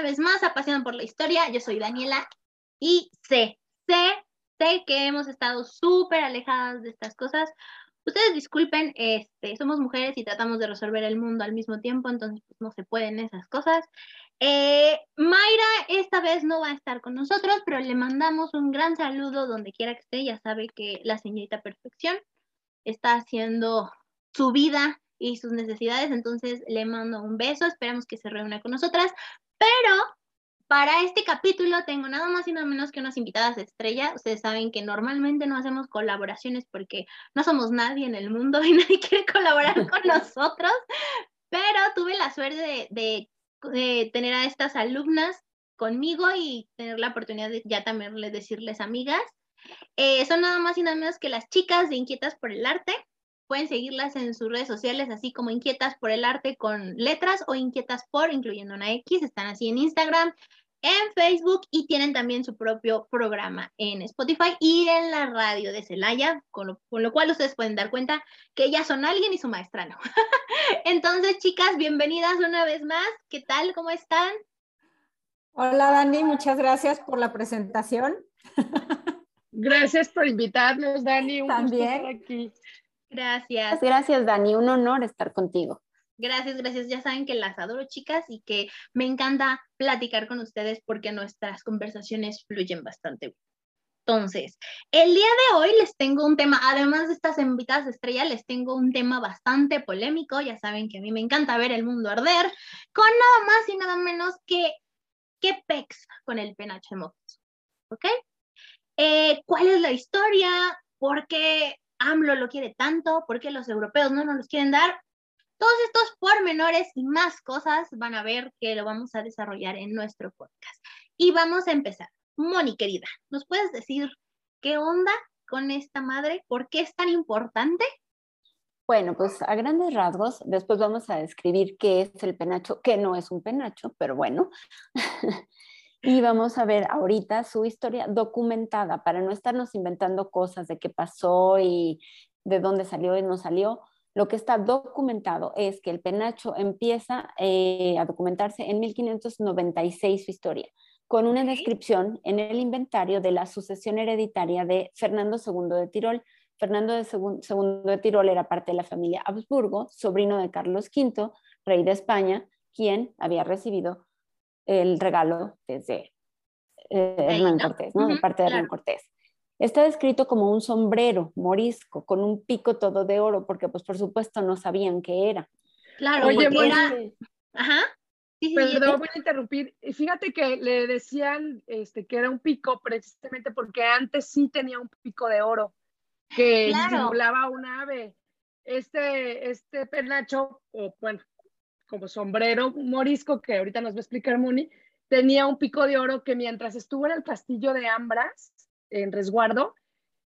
una vez más apasionado por la historia. Yo soy Daniela y sé, sé, sé que hemos estado súper alejadas de estas cosas. Ustedes disculpen, este, somos mujeres y tratamos de resolver el mundo al mismo tiempo, entonces pues, no se pueden esas cosas. Eh, Mayra esta vez no va a estar con nosotros, pero le mandamos un gran saludo donde quiera que esté. Ya sabe que la señorita Perfección está haciendo su vida y sus necesidades, entonces le mando un beso, esperamos que se reúna con nosotras, pero para este capítulo tengo nada más y nada menos que unas invitadas de estrella. Ustedes saben que normalmente no hacemos colaboraciones porque no somos nadie en el mundo y nadie quiere colaborar con nosotros, pero tuve la suerte de, tener a estas alumnas conmigo y tener la oportunidad de ya también decirles amigas. Eh, son nada más y nada menos que las chicas de Inquietas por el Arte. Pueden seguirlas en sus redes sociales, así como Inquietas por el Arte con letras o Inquietas por, incluyendo una X. Están así en Instagram, en Facebook y tienen también su propio programa en Spotify y en la radio de Celaya, con lo, cual ustedes pueden dar cuenta que ellas son alguien y su maestra no. Entonces, chicas, bienvenidas una vez más. ¿Qué tal? ¿Cómo están? Hola, Dani, muchas gracias por la presentación. Gracias por invitarnos, Dani. Un También. aquí. Gracias. Gracias, Dani. Un honor estar contigo. Gracias, gracias. Ya saben que las adoro, chicas, y que me encanta platicar con ustedes porque nuestras conversaciones fluyen bastante Entonces, el día de hoy les tengo un tema, además de estas invitadas estrella, les tengo un tema bastante polémico. Ya saben que a mí me encanta ver el mundo arder, con nada más y nada menos que qué pex con el penacho de ¿Ok? Eh, ¿Cuál es la historia? ¿Por qué AMLO lo quiere tanto, por qué los europeos no nos los quieren dar. Todos estos pormenores y más cosas van a ver que lo vamos a desarrollar en nuestro podcast. Y vamos a empezar. Moni, querida, ¿nos puedes decir qué onda con esta madre? ¿Por qué es tan importante? Bueno, pues a grandes rasgos, después vamos a describir qué es el penacho, que no es un penacho, pero bueno. y vamos a ver ahorita su historia documentada para no estarnos inventando cosas de qué pasó y de dónde salió y no salió. Lo que está documentado es que el penacho empieza eh, a documentarse en 1596 su historia, con una descripción en el inventario de la sucesión hereditaria de Fernando II de Tirol. Fernando II de Tirol era parte de la familia Habsburgo, sobrino de Carlos V, rey de España, quien había recibido el regalo desde eh, Hernán Cortés, ¿no? de parte de Hernán Cortés. Está descrito como un sombrero morisco con un pico todo de oro, porque pues por supuesto no sabían qué era. Claro, Oye, era... Ajá. Perdón, voy a interrumpir. Fíjate que le decían este, que era un pico precisamente porque antes sí tenía un pico de oro que simulaba un ave. Este, este penacho, o bueno, como sombrero morisco, que ahorita nos va a explicar Moni, tenía un pico de oro que mientras estuvo en el castillo de Ambras, en resguardo,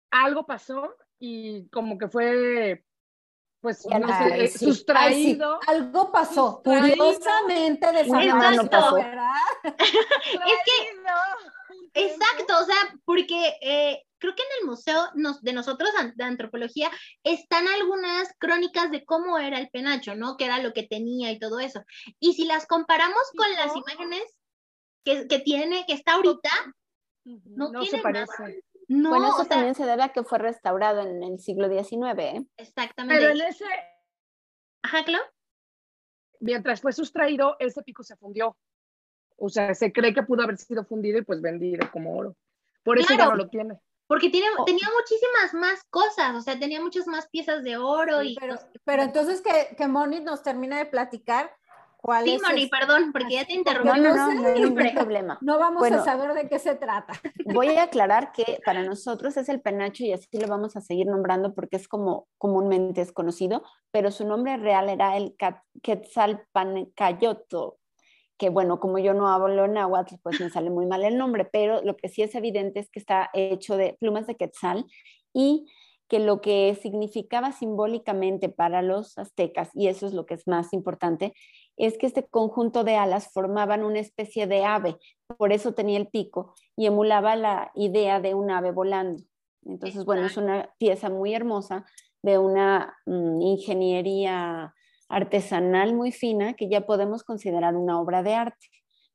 algo pasó y como que fue pues sustraído. Algo pasó. Curiosamente de pasó. es que exacto, o sea, porque eh, creo que en el museo de nosotros de antropología están algunas crónicas de cómo era el penacho, ¿no? Que era lo que tenía y todo eso. Y si las comparamos con las imágenes que, que tiene, que está ahorita, no, se parece. No, bueno, eso también se debe a que fue restaurado en el siglo XIX. ¿eh? Exactamente. Pero en ese... Ajá, claro. Mientras fue sustraído, ese pico se fundió. O sea, se cree que pudo haber sido fundido y pues vendido como oro. Por eso ya no lo tiene. Porque tiene, oh. tenía muchísimas más cosas, o sea, tenía muchas más piezas de oro y... Pero, pero entonces que, que Moni nos termine de platicar ¿Cuál sí, Moni, perdón, porque ya te interrumpí. No, no, no, no hay ningún problema. No vamos a saber de qué se trata. Voy a aclarar que para nosotros es el penacho y así lo vamos a seguir nombrando porque es como comúnmente es conocido, pero su nombre real era el Quetzalpancayoto, que bueno, como yo no hablo náhuatl, pues me sale muy mal el nombre, pero lo que sí es evidente es que está hecho de plumas de quetzal y que lo que significaba simbólicamente para los aztecas, y eso es lo que es más importante, es que este conjunto de alas formaban una especie de ave, por eso tenía el pico y emulaba la idea de un ave volando. Entonces, bueno, es una pieza muy hermosa de una mm, ingeniería artesanal muy fina que ya podemos considerar una obra de arte.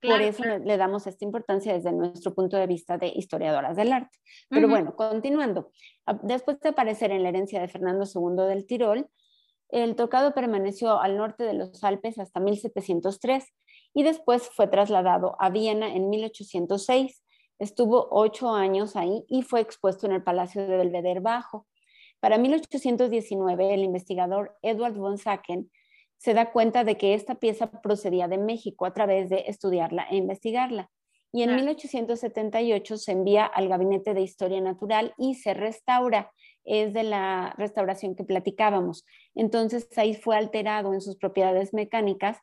Por eso le, damos esta importancia desde nuestro punto de vista de historiadoras del arte. Pero bueno, continuando. Después de aparecer en la herencia de Fernando II del Tirol, el tocado permaneció al norte de los Alpes hasta 1703 y después fue trasladado a Viena en 1806. Estuvo ocho años ahí y fue expuesto en el Palacio de Belvedere Bajo. Para 1819, el investigador Edward von Sacken se da cuenta de que esta pieza procedía de México a través de estudiarla e investigarla. Y en 1878 se envía al Gabinete de Historia Natural y se restaura. Es de la restauración que platicábamos. Entonces ahí fue alterado en sus propiedades mecánicas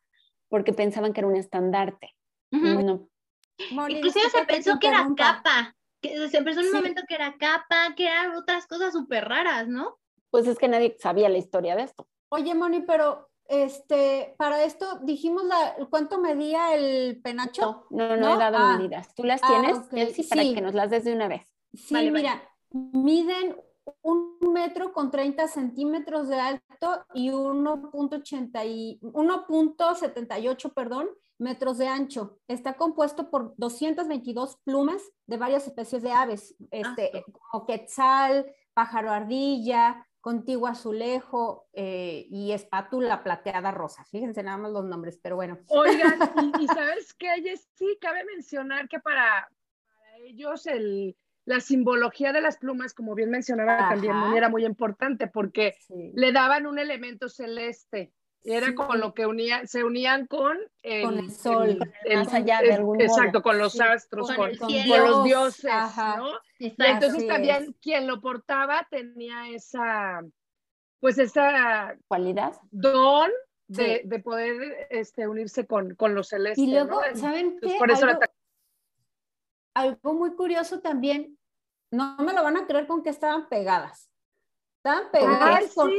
porque pensaban que era un estandarte. Inclusive se pensó que era capa, que se pensó en un momento que era capa, que eran otras cosas súper raras, ¿no? Pues es que nadie sabía la historia de esto. Oye, Moni, pero este, para esto dijimos la, cuánto medía el penacho. No, no, no, he dado ah, medidas. ¿Tú las tienes, ah, para que nos las des de una vez? Sí, mira, miden un metro con 30 centímetros de alto y 1.78, perdón, metros de ancho. Está compuesto por 222 plumas de varias especies de aves, este, ah. como quetzal, pájaro ardilla, Contigo Azulejo eh, y Espátula Plateada Rosa. Fíjense nada más los nombres, pero bueno. Oigan, y, sabes que sí, cabe mencionar que para, ellos el, la simbología de las plumas, como bien mencionaba también, era muy importante porque le daban un elemento celeste. Era con lo que unía, se unían con el, sol, más allá de algún Exacto, con los astros, con, los dioses, ¿no? entonces también quien lo portaba tenía esa, pues esa cualidad, don de, de poder este, unirse con, con los celestes. Y luego, ¿saben qué? algo muy curioso también, no me lo van a creer con que estaban pegadas están pegadas con,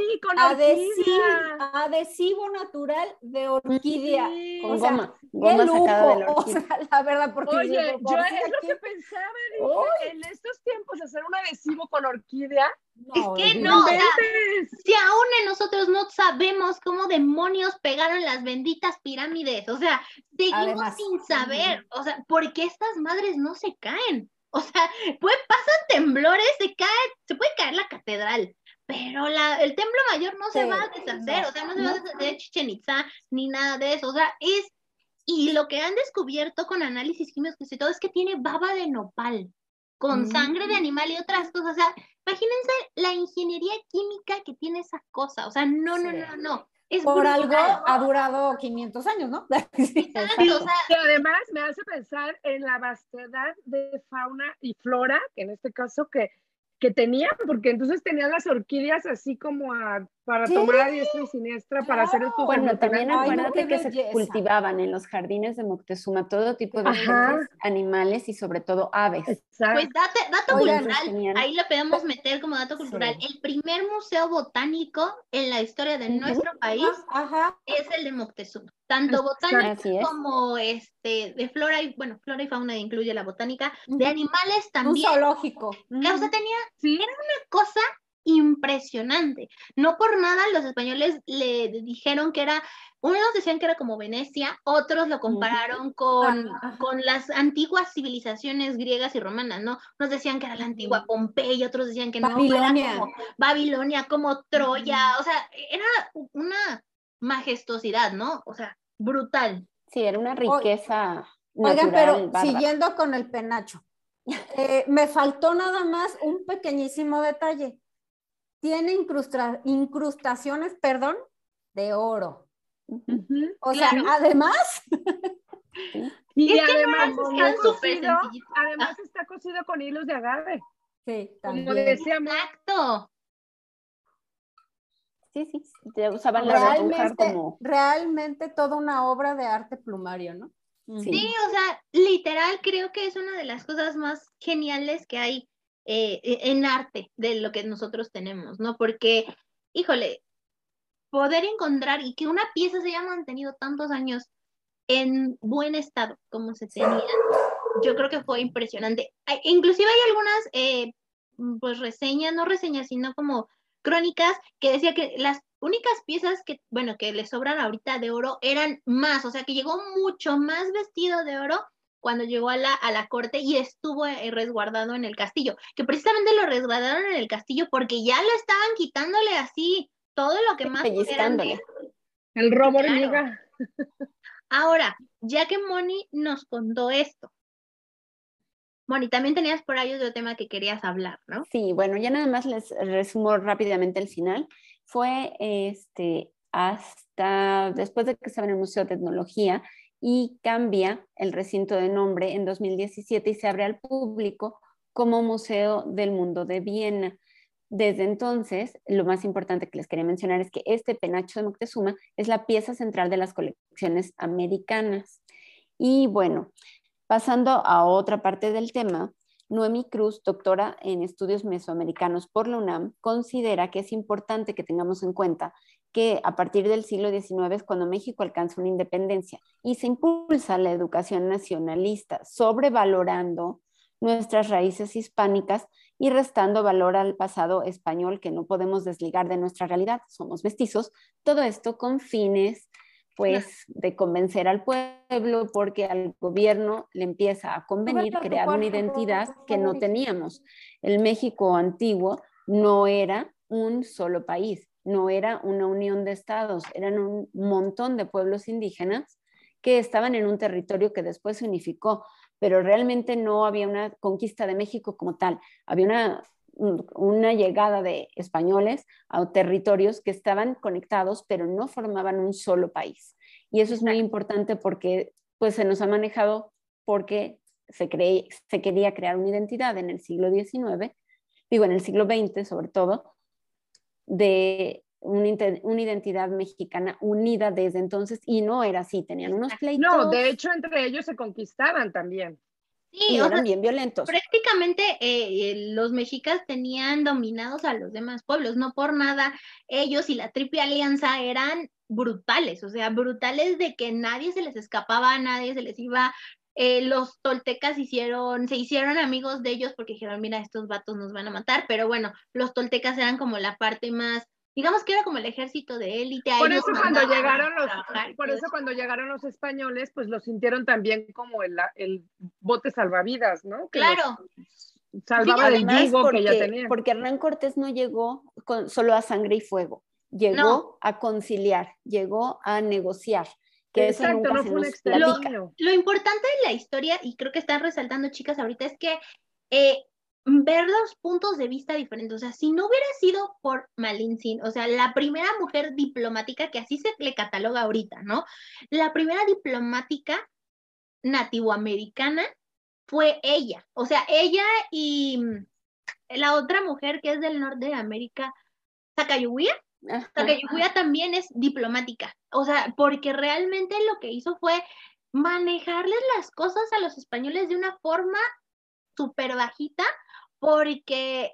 adhesivo, natural de orquídea. con goma, goma sacada de la orquídea. O sea, la verdad, porque Oye, yo, es lo que pensaba, dije, en estos tiempos hacer un adhesivo con orquídea. No, es que no, si aún en nosotros no sabemos cómo demonios pegaron las benditas pirámides, o sea, seguimos sin saber, o sea, ¿por qué estas madres no se caen? O sea, pues pasan temblores, se cae, se puede caer la catedral, pero la, el templo mayor no se va a deshacer, o sea, no se va a deshacer de Chichen Itza ni nada de eso, o sea, es, y lo que han descubierto con análisis químicos y todo es que tiene baba de nopal, con sangre de mm. animal y otras cosas, o sea, imagínense la ingeniería química que tiene esa cosa, o sea, no, no, no, no. Es Por algo ha durado 500 años, ¿no? y además me hace pensar en la vastedad de fauna y flora, que en este caso que que tenían, porque entonces tenían las orquídeas así como para tomar a diestra y siniestra para hacer estos Bueno, también acuérdate que se cultivaban en los jardines de Moctezuma todo tipo de animales y sobre todo aves. Pues dato, cultural, ahí lo podemos meter como dato cultural. El primer museo botánico en la historia de nuestro país es el de Moctezuma. Tanto botánica como este de flora y bueno, flora y fauna incluye la botánica, de animales también. Un zoológico. O sea, tenía, era una cosa impresionante. No por nada los españoles le dijeron que era, unos decían que era como Venecia, otros lo compararon con, con las antiguas civilizaciones griegas y romanas, ¿no? Unos decían que era la antigua Pompeya, otros decían que no, Babilonia. como Babilonia, como Troya, o sea, era una majestuosidad, ¿no? O sea, brutal. Sí, era una riqueza. Oigan, pero siguiendo con el penacho, eh, me faltó nada más un pequeñísimo detalle. Tiene incrustaciones, perdón, de oro. O sea, además. y además, está además está cosido con hilos de agave. Sí, también. Como decíamos. Exacto. Sí, sí, usaban realmente, como... Realmente toda una obra de arte plumario, ¿no? Sí. o sea, literal creo que es una de las cosas más geniales que hay eh, e, en arte de lo que nosotros tenemos, ¿no? Porque, híjole, poder encontrar y que una pieza se haya mantenido tantos años en buen estado como se tenía, yo creo que fue impresionante. Inclusive hay algunas, eh, pues reseñas, no reseñas, sino como crónicas que decía que las únicas piezas que, bueno, que le sobran ahorita de oro eran más, o sea, que llegó mucho más vestido de oro cuando llegó a la, a la corte y estuvo eh, resguardado en el castillo, que precisamente lo resguardaron en el castillo porque ya lo estaban quitándole así todo lo que más El robo claro. Ahora, ya que Moni nos contó esto, Moni, también tenías por ahí otro tema que querías hablar, ¿no? Sí, bueno, ya nada más les resumo rápidamente el final. Fue este, hasta después de que estaba en el Museo de Tecnología, y cambia el recinto de nombre en 2017 y se abre al público como Museo del Mundo de Viena. Desde entonces, lo más importante que les quería mencionar es que este penacho de Moctezuma es la pieza central de las colecciones americanas. Y bueno, pasando a otra parte del tema, Noemi Cruz, doctora en estudios mesoamericanos por la UNAM, considera que es importante que tengamos en cuenta que a partir del siglo XIX es cuando México alcanza una independencia y se impulsa la educación nacionalista, sobrevalorando nuestras raíces hispánicas y restando valor al pasado español que no podemos desligar de nuestra realidad, somos mestizos, todo esto con fines pues de convencer al pueblo porque al gobierno le empieza a convenir crear una identidad que no teníamos. El México antiguo no era un solo país, no era una unión de estados, eran un montón de pueblos indígenas que estaban en un territorio que después se unificó, pero realmente no había una conquista de México como tal, había una, una llegada de españoles a territorios que estaban conectados, pero no formaban un solo país. Y eso es muy importante porque pues se nos ha manejado porque se, se quería crear una identidad en el siglo XIX, digo en el siglo XX sobre todo, de una, identidad mexicana unida desde entonces y no era así, tenían unos pleitos. No, de hecho entre ellos se conquistaban también. Sí, eran bien violentos. Prácticamente eh, eh, los mexicas tenían dominados a los demás pueblos, no por nada ellos y la Triple Alianza eran brutales, o sea, brutales de que nadie se les escapaba, nadie se les iba eh, los toltecas hicieron, se hicieron amigos de ellos porque dijeron, mira, estos vatos nos van a matar, pero bueno, los toltecas eran como la parte más, digamos que era como el ejército de élite. Por eso cuando llegaron los, por eso cuando llegaron los españoles, pues lo sintieron también como el, el bote salvavidas, ¿no? claro. salvaba del yugo que ya tenían. Porque Hernán Cortés no llegó con, solo a sangre y fuego, llegó a conciliar, llegó a negociar que Exacto, no fue lo, lo, importante de la historia, y creo que están resaltando chicas ahorita, es que eh, ver los puntos de vista diferentes. O sea, si no hubiera sido por Malintzin, o sea, la primera mujer diplomática, que así se le cataloga ahorita, ¿no? La primera diplomática nativoamericana fue ella. O sea, ella y la otra mujer que es del norte de América, Sacayuguía, Sacayuguía también es diplomática, o sea, porque realmente lo que hizo fue manejarles las cosas a los españoles de una forma súper bajita, porque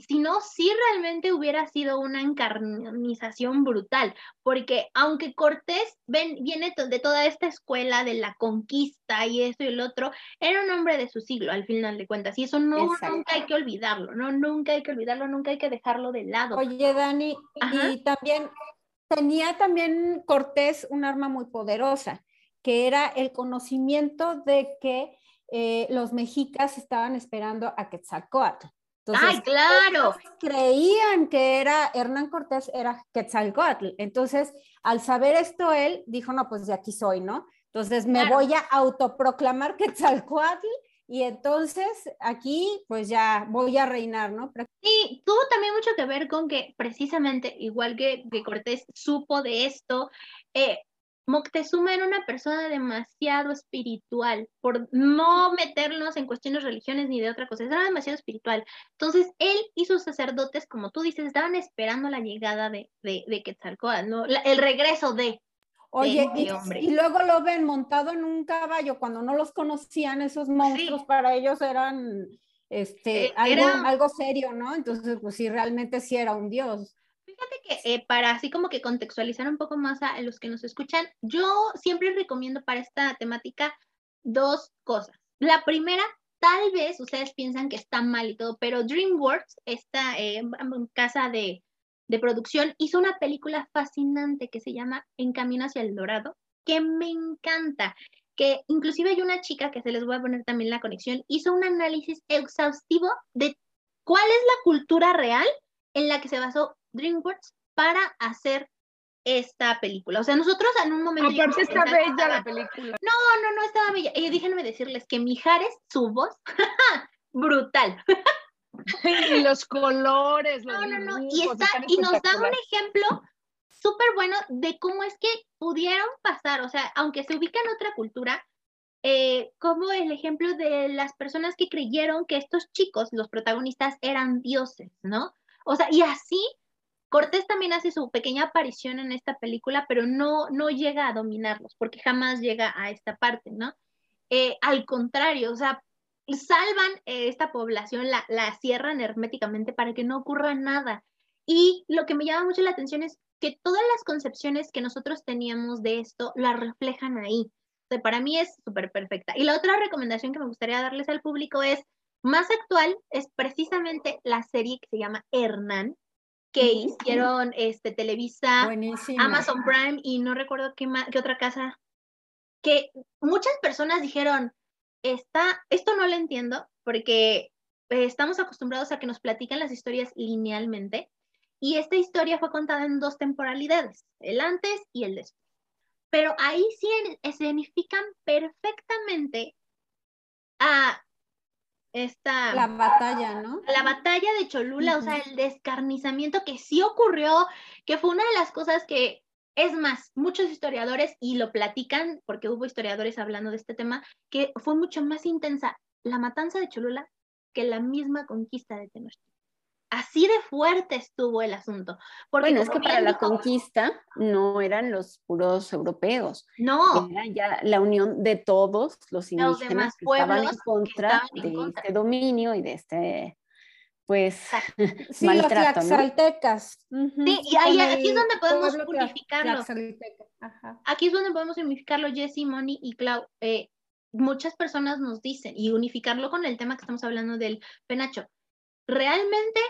si no, sí realmente hubiera sido una encarnización brutal, porque aunque Cortés viene de toda esta escuela de la conquista y esto y el otro, era un hombre de su siglo al final de cuentas, y eso no, nunca hay que olvidarlo, no, nunca hay que olvidarlo, nunca hay que dejarlo de lado. Oye, Dani, y también tenía también Cortés un arma muy poderosa, que era el conocimiento de que eh, los mexicas estaban esperando a Quetzalcoatl. ¡Ay, claro! Creían que era Hernán Cortés, era Quetzalcoatl. Entonces, al saber esto, él dijo, no, pues de aquí soy, ¿no? Entonces, me voy a autoproclamar Quetzalcoatl y entonces aquí, pues ya voy a reinar, ¿no? Sí, tuvo también mucho que ver con que precisamente, igual que, que Cortés supo de esto, eh, Moctezuma era una persona demasiado espiritual, por no meternos en cuestiones religiones ni de otra cosa, era demasiado espiritual. Entonces, él y sus sacerdotes, como tú dices, estaban esperando la llegada de, de, de Quetzalcóatl, ¿no? el regreso de... Oye, y, y, luego lo ven montado en un caballo, cuando no los conocían, esos monstruos para ellos eran este, eh, algo, algo serio, ¿no? Entonces, pues sí, realmente sí era un dios. Fíjate que eh, para así como que contextualizar un poco más a los que nos escuchan, yo siempre recomiendo para esta temática dos cosas. La primera, tal vez ustedes piensan que está mal y todo, pero DreamWorks, esta eh, casa de, de producción, hizo una película fascinante que se llama En Camino hacia el Dorado, que me encanta, que inclusive hay una chica que se les voy a poner también la conexión, hizo un análisis exhaustivo de cuál es la cultura real en la que se basó DreamWorks para hacer esta película. O sea, nosotros en un momento... Aparte está bella la película. No, no, no estaba bella. Y déjenme decirles que Mijares, su voz, brutal. y los colores, los No, no, no. Y, está, y nos da un ejemplo súper bueno de cómo es que pudieron pasar, o sea, aunque se ubica en otra cultura, eh, como el ejemplo de las personas que creyeron que estos chicos, los protagonistas, eran dioses, ¿no? O sea, y así Cortés también hace su pequeña aparición en esta película, pero no, no llega a dominarlos, porque jamás llega a esta parte, ¿no? Eh, al contrario, o sea, salvan eh, esta población, la, la cierran herméticamente para que no ocurra nada. Y lo que me llama mucho la atención es que todas las concepciones que nosotros teníamos de esto las reflejan ahí. O para mí es súper perfecta. Y la otra recomendación que me gustaría darles al público es, más actual, es precisamente la serie que se llama Hernán, que hicieron este, Televisa, Amazon Prime y no recuerdo qué, qué otra casa, que muchas personas dijeron, está, esto no lo entiendo porque estamos acostumbrados a que nos platican las historias linealmente y esta historia fue contada en dos temporalidades, el antes y el después. Pero ahí sí escenifican perfectamente a esta... La batalla, ¿no? La batalla de Cholula, o sea, el descarnizamiento que sí ocurrió, que fue una de las cosas que, es más, muchos historiadores, y lo platican, porque hubo historiadores hablando de este tema, que fue mucho más intensa la matanza de Cholula que la misma conquista de Tenochtitlan. Así de fuerte estuvo el asunto. Porque bueno, es que para la conquista no eran los puros europeos. No. Era ya la unión de todos los indígenas que estaban en contra de este dominio y de este, pues, sí, maltrato, los tlaxaltecas. Sí, y ahí, aquí es donde podemos unificarlo. Aquí es donde podemos unificarlo, Jesse, Moni y Clau. Eh, muchas personas nos dicen, y unificarlo con el tema que estamos hablando del penacho realmente,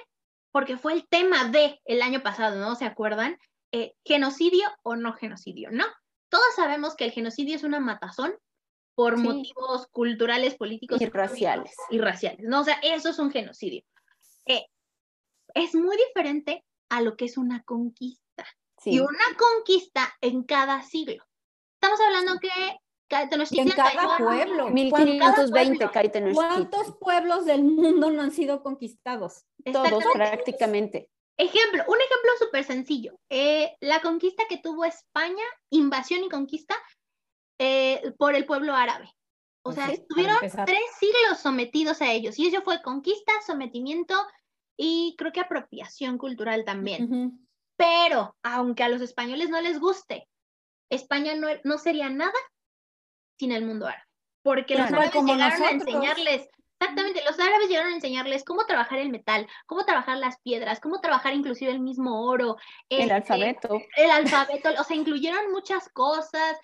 porque fue el tema de el año pasado, ¿no? ¿Se acuerdan? Eh, genocidio o no genocidio, ¿no? Todos sabemos que el genocidio es una matazón por motivos culturales, políticos y raciales. Y raciales, ¿no? O sea, eso es un genocidio. Eh, es muy diferente a lo que es una conquista. Y una conquista en cada siglo. Estamos hablando que en cada pueblo. 1520 ¿Cuántos pueblos del mundo no han sido conquistados? Todos prácticamente. Ejemplo, un ejemplo súper sencillo. Eh, la conquista que tuvo España, invasión y conquista eh, por el pueblo árabe. O sea, estuvieron tres siglos sometidos a ellos. Y eso fue conquista, sometimiento y creo que apropiación cultural también. Pero, aunque a los españoles no les guste, España no, no sería nada sin el mundo árabe. Porque los árabes llegaron a enseñarles, exactamente, los árabes llegaron a enseñarles cómo trabajar el metal, cómo trabajar las piedras, cómo trabajar inclusive el mismo oro. El este, alfabeto. El alfabeto, o sea, incluyeron muchas cosas,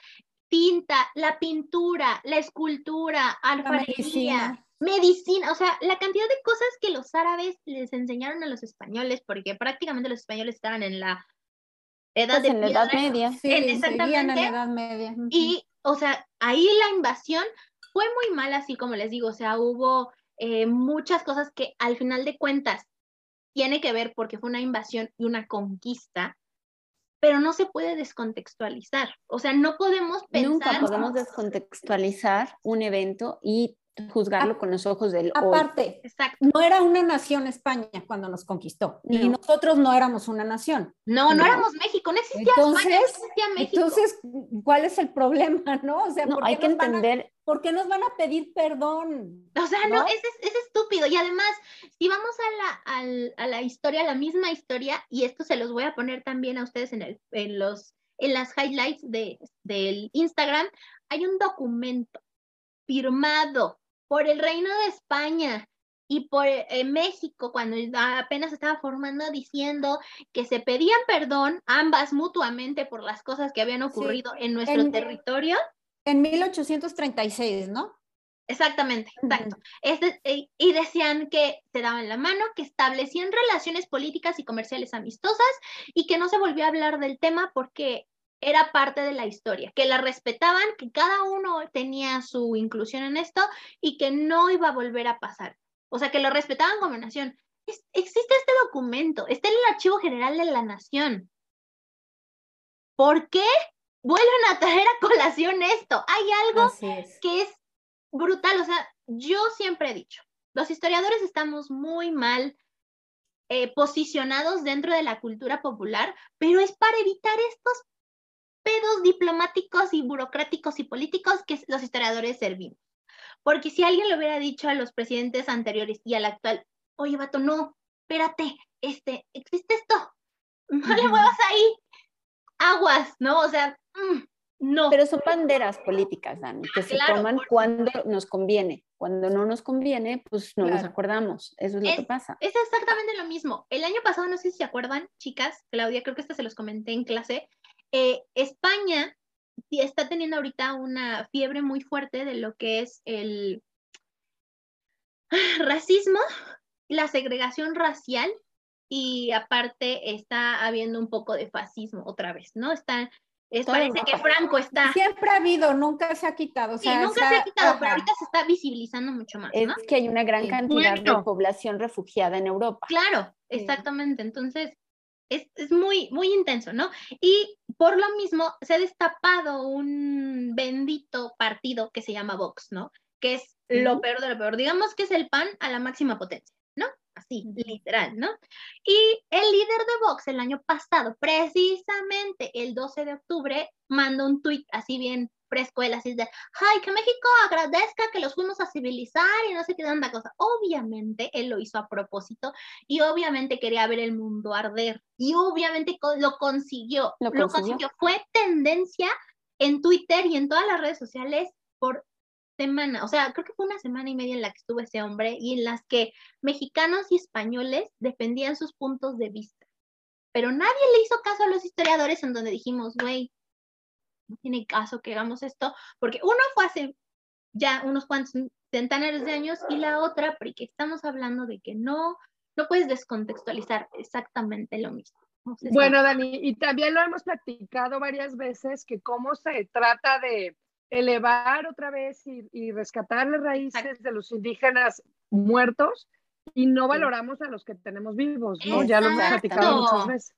tinta, la pintura, la escultura, alfarería. Medicina. o sea, la cantidad de cosas que los árabes les enseñaron a los españoles, porque prácticamente los españoles estaban en la edad, pues de en la edad media. Sí, exactamente. En la edad media. Y o sea, ahí la invasión fue muy mala, así como les digo, o sea, hubo eh, muchas cosas que al final de cuentas tiene que ver porque fue una invasión y una conquista, pero no se puede descontextualizar. O sea, no podemos pensar. Nunca podemos descontextualizar un evento y juzgarlo con los ojos del Aparte, no era una nación España cuando nos conquistó, y nosotros no éramos una nación. No, no, éramos México, no existía entonces, España, no existía México. Entonces, ¿cuál es el problema, no? O sea, hay que entender... ¿Por qué nos van a pedir perdón? O sea, no, es, es, estúpido. Y además, si vamos a la, a la historia, la misma historia, y esto se los voy a poner también a ustedes en, el, en, los, en las highlights de, del Instagram, hay un documento firmado por el Reino de España y por eh, México, cuando apenas estaba formando, diciendo que se pedían perdón ambas mutuamente por las cosas que habían ocurrido en nuestro territorio. En 1836, ¿no? Exactamente, exacto. Este, eh, y decían que se daban la mano, que establecían relaciones políticas y comerciales amistosas y que no se volvió a hablar del tema porque era parte de la historia, que la respetaban, que cada uno tenía su inclusión en esto y que no iba a volver a pasar. O sea, que lo respetaban como nación. existe este documento, está en el Archivo General de la Nación. ¿Por qué vuelven a traer a colación esto? Hay algo que es brutal. O sea, yo siempre he dicho, los historiadores estamos muy mal eh, posicionados dentro de la cultura popular, pero es para evitar estos pedos diplomáticos y burocráticos y políticos que los historiadores servimos. Porque si alguien le hubiera dicho a los presidentes anteriores y al actual, oye, vato, no, espérate, este, existe esto, no le muevas ahí, aguas, ¿no? O sea, mm, no. Pero son banderas políticas, Dani, que se toman cuando nos conviene. Cuando no nos conviene, pues no nos acordamos. Eso es, lo que pasa. Es exactamente lo mismo. El año pasado, no sé si se acuerdan, chicas, Claudia, creo que esta se los comenté en clase. Eh, España está teniendo ahorita una fiebre muy fuerte de lo que es el racismo, la segregación racial y aparte está habiendo un poco de fascismo otra vez, ¿no? Está parece que Franco está. Siempre ha habido, nunca se ha quitado. sí, nunca se ha quitado, pero ahorita se está visibilizando mucho más. Es que hay una gran cantidad de población refugiada en Europa. Claro, exactamente. Entonces, es, es, muy, muy intenso, ¿no? Y por lo mismo se ha destapado un bendito partido que se llama Vox, ¿no? Que es lo peor de lo peor. Digamos que es el pan a la máxima potencia, ¿no? así, literal, ¿no? Y el líder de Vox el año pasado, precisamente el 12 de octubre, mandó un tuit así bien fresco, él así de, ay, que México agradezca que los fuimos a civilizar y no sé qué tanta cosa. Obviamente él lo hizo a propósito y obviamente quería ver el mundo arder y obviamente lo consiguió. Lo consiguió. Lo consiguió. Fue tendencia en Twitter y en todas las redes sociales por semana, o sea, creo que fue una semana y media en la que estuvo ese hombre y en las que mexicanos y españoles defendían sus puntos de vista. Pero nadie le hizo caso a los historiadores en donde dijimos, güey, no tiene caso que hagamos esto, porque uno fue hace ya unos cuantos centenares de años y la otra, porque estamos hablando de que no, no puedes descontextualizar exactamente lo mismo. bueno, Dani, y también lo hemos platicado varias veces que cómo se trata de elevar otra vez y, rescatar las raíces de los indígenas muertos y no valoramos a los que tenemos vivos, ¿no? Ya lo hemos platicado muchas veces.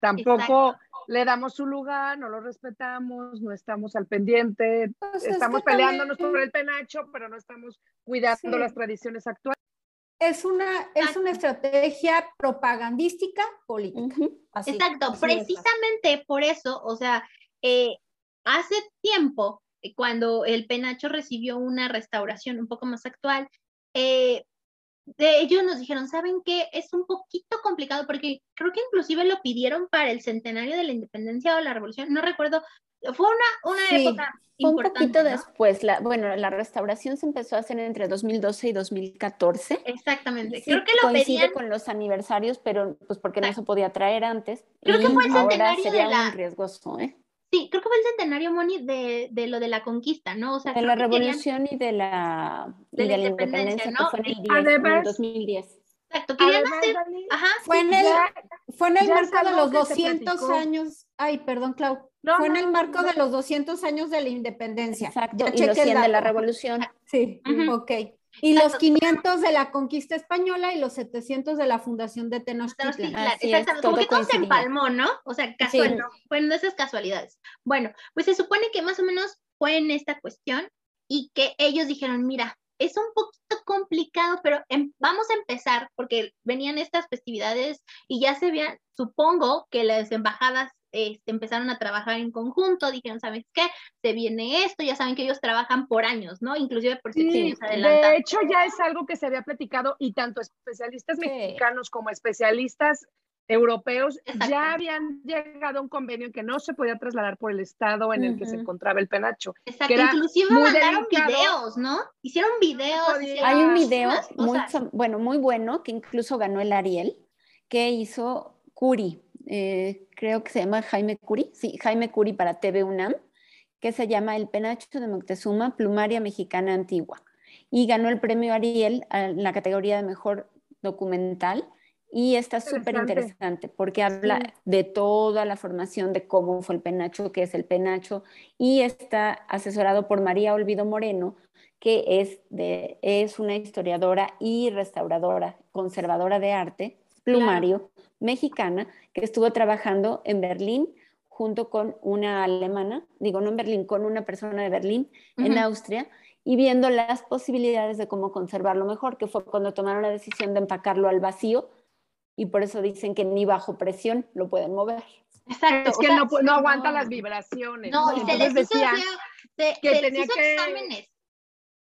Tampoco le damos su lugar, no lo respetamos, no estamos al pendiente, pues estamos peleándonos por el penacho, pero no estamos cuidando las tradiciones actuales. Es una, es una estrategia propagandística política. Exacto, precisamente por eso, o sea, eh, hace tiempo eh, cuando el penacho recibió una restauración un poco más actual, eh, de ellos nos dijeron, ¿saben qué? Es un poquito complicado porque creo que inclusive lo pidieron para el centenario de la independencia o la revolución, no recuerdo, fue una, una época un poquito después, la, bueno, la restauración se empezó a hacer entre 2012 y 2014. Exactamente. Creo que lo coincide con los aniversarios, pero pues porque no se podía traer antes. Creo que fue el ahora sería de la... riesgoso, ¿eh? Sí, creo que fue el centenario, Moni, de, de lo de la conquista, ¿no? O sea, de la revolución y de la, de, la independencia, ¿no? que fue en el, 10, en el 2010. Exacto, querían hacer, ajá, fue en el, fue en el marco de los 200 años, ay, perdón, Clau, fue en el marco de los 200 años de la independencia. Exacto, y los 100 de la revolución. Sí, ok. Y los 500 de la conquista española y los 700 de la fundación de Tenochtitlan. Exactamente, como que todo se empalmó, ¿no? O sea, casual, no. Fueron esas casualidades. Bueno, pues se supone que más o menos fue en esta cuestión y que ellos dijeron, mira, es un poquito complicado, pero em, vamos a empezar porque venían estas festividades y ya se veían, supongo que las embajadas este, empezaron a trabajar en conjunto, dijeron, ¿sabes qué? Se viene esto, ya saben que ellos trabajan por años, ¿no? Inclusive por sí, De hecho, ya es algo que se había platicado y tanto especialistas mexicanos como especialistas europeos ya habían llegado a un convenio en que no se podía trasladar por el estado en el que se encontraba el penacho. Exacto, inclusive mandaron videos, ¿no? Hicieron videos. Hay un video muy, bueno, muy bueno que incluso ganó el Ariel, que hizo Curi, eh, creo que se llama Jaime Curi, sí, Jaime Curi para TV UNAM, que se llama El Penacho de Moctezuma, Plumaria Mexicana Antigua. y ganó el premio Ariel en la categoría de mejor documental. Y está súper interesante porque habla de toda la formación de cómo fue el penacho, qué es el penacho, y está asesorado por María Olvido Moreno, que es, de, es una historiadora y restauradora, conservadora de arte, plumario, mexicana, que estuvo trabajando en Berlín junto con una alemana, digo no en Berlín, con una persona de Berlín, en Austria, y viendo las posibilidades de cómo conservarlo mejor, que fue cuando tomaron la decisión de empacarlo al vacío y por eso dicen que ni bajo presión lo pueden mover. Exacto. Es que no, no, aguanta las vibraciones. No, y se les hizo, que tenía que, exámenes.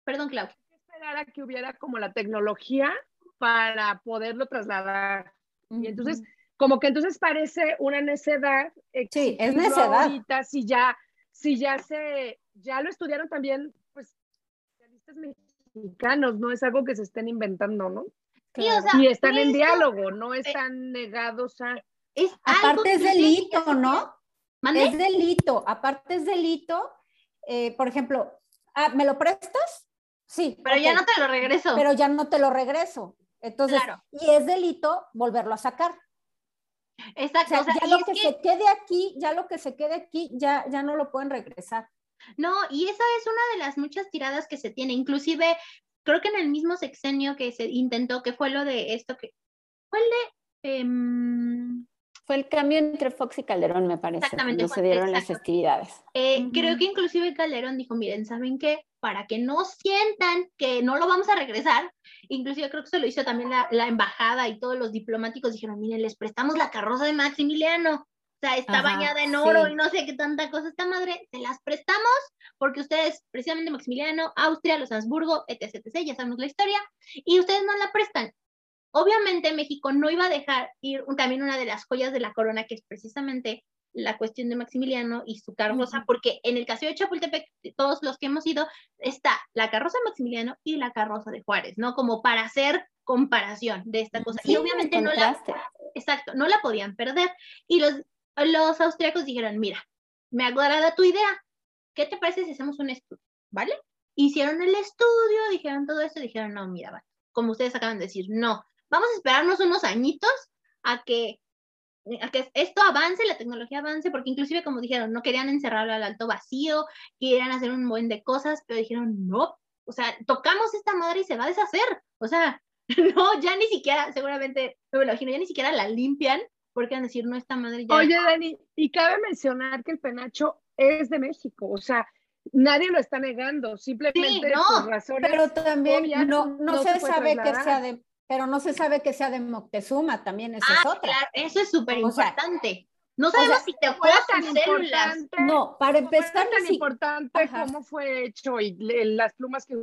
Perdón, Clau. esperar a que hubiera como la tecnología para poderlo trasladar. Y entonces, como que entonces parece una necedad. Sí, es necedad. Ahorita, si ya, si ya se, ya lo estudiaron también, pues, especialistas mexicanos, no es algo que se estén inventando, ¿no? y están en diálogo, no eh, están negados a... Es aparte es delito, ¿no? Es delito, aparte es delito. Eh, por ejemplo, ah, ¿me lo prestas? Sí. Pero ya no te lo regreso. Pero ya no te lo regreso. Entonces, y es delito volverlo a sacar. Exacto. ya lo que, se quede aquí, ya lo que se quede aquí, ya, ya no lo pueden regresar. No, y esa es una de las muchas tiradas que se tiene. Inclusive creo que en el mismo sexenio que se intentó, que fue lo de esto que fue el de... Em, fue el cambio entre Fox y Calderón, me parece. Exactamente. No se dieron las festividades. Eh, creo que inclusive Calderón dijo, miren, ¿saben qué? Para que no sientan que no lo vamos a regresar, inclusive creo que se lo hizo también la, la embajada y todos los diplomáticos dijeron, miren, les prestamos la carroza de Maximiliano, o sea, está bañada en oro y no sé qué tanta cosa. Esta madre, se las prestamos porque ustedes, precisamente Maximiliano, Austria, los Habsburgo, etc, etc, ya sabemos la historia, y ustedes no la prestan. Obviamente México no iba a dejar ir también una de las joyas de la corona, que es precisamente la cuestión de Maximiliano y su carroza, porque en el castillo de Chapultepec, todos los que hemos ido, está la carroza de Maximiliano y la carroza de Juárez, ¿no? Como para hacer comparación de esta cosa. y obviamente no la, exacto, no la podían perder. Y los los austriacos dijeron, mira, me agrada tu idea, ¿qué te parece si hacemos un estudio? ¿Vale? Hicieron el estudio, dijeron todo esto, dijeron, no, mira, como ustedes acaban de decir, no, vamos a esperarnos unos añitos a que, a que esto avance, la tecnología avance, porque inclusive como dijeron, no querían encerrarlo al alto vacío, querían hacer un buen de cosas, pero dijeron, no, o sea, tocamos esta madre y se va a deshacer, o sea, no, ya ni siquiera, seguramente, me lo imagino, ya ni siquiera la limpian porque van a decir, no, esta madre ya... Oye, Dani, y cabe mencionar que el penacho es de México, o sea, nadie lo está negando, simplemente por razones Pero también no, no, se, sabe que sea de, pero no se sabe que sea de Moctezuma, también eso es otra. Claro, eso es súper importante. no sabemos si te acuerdas tan células. No, para empezar. No tan importante cómo fue hecho y las plumas que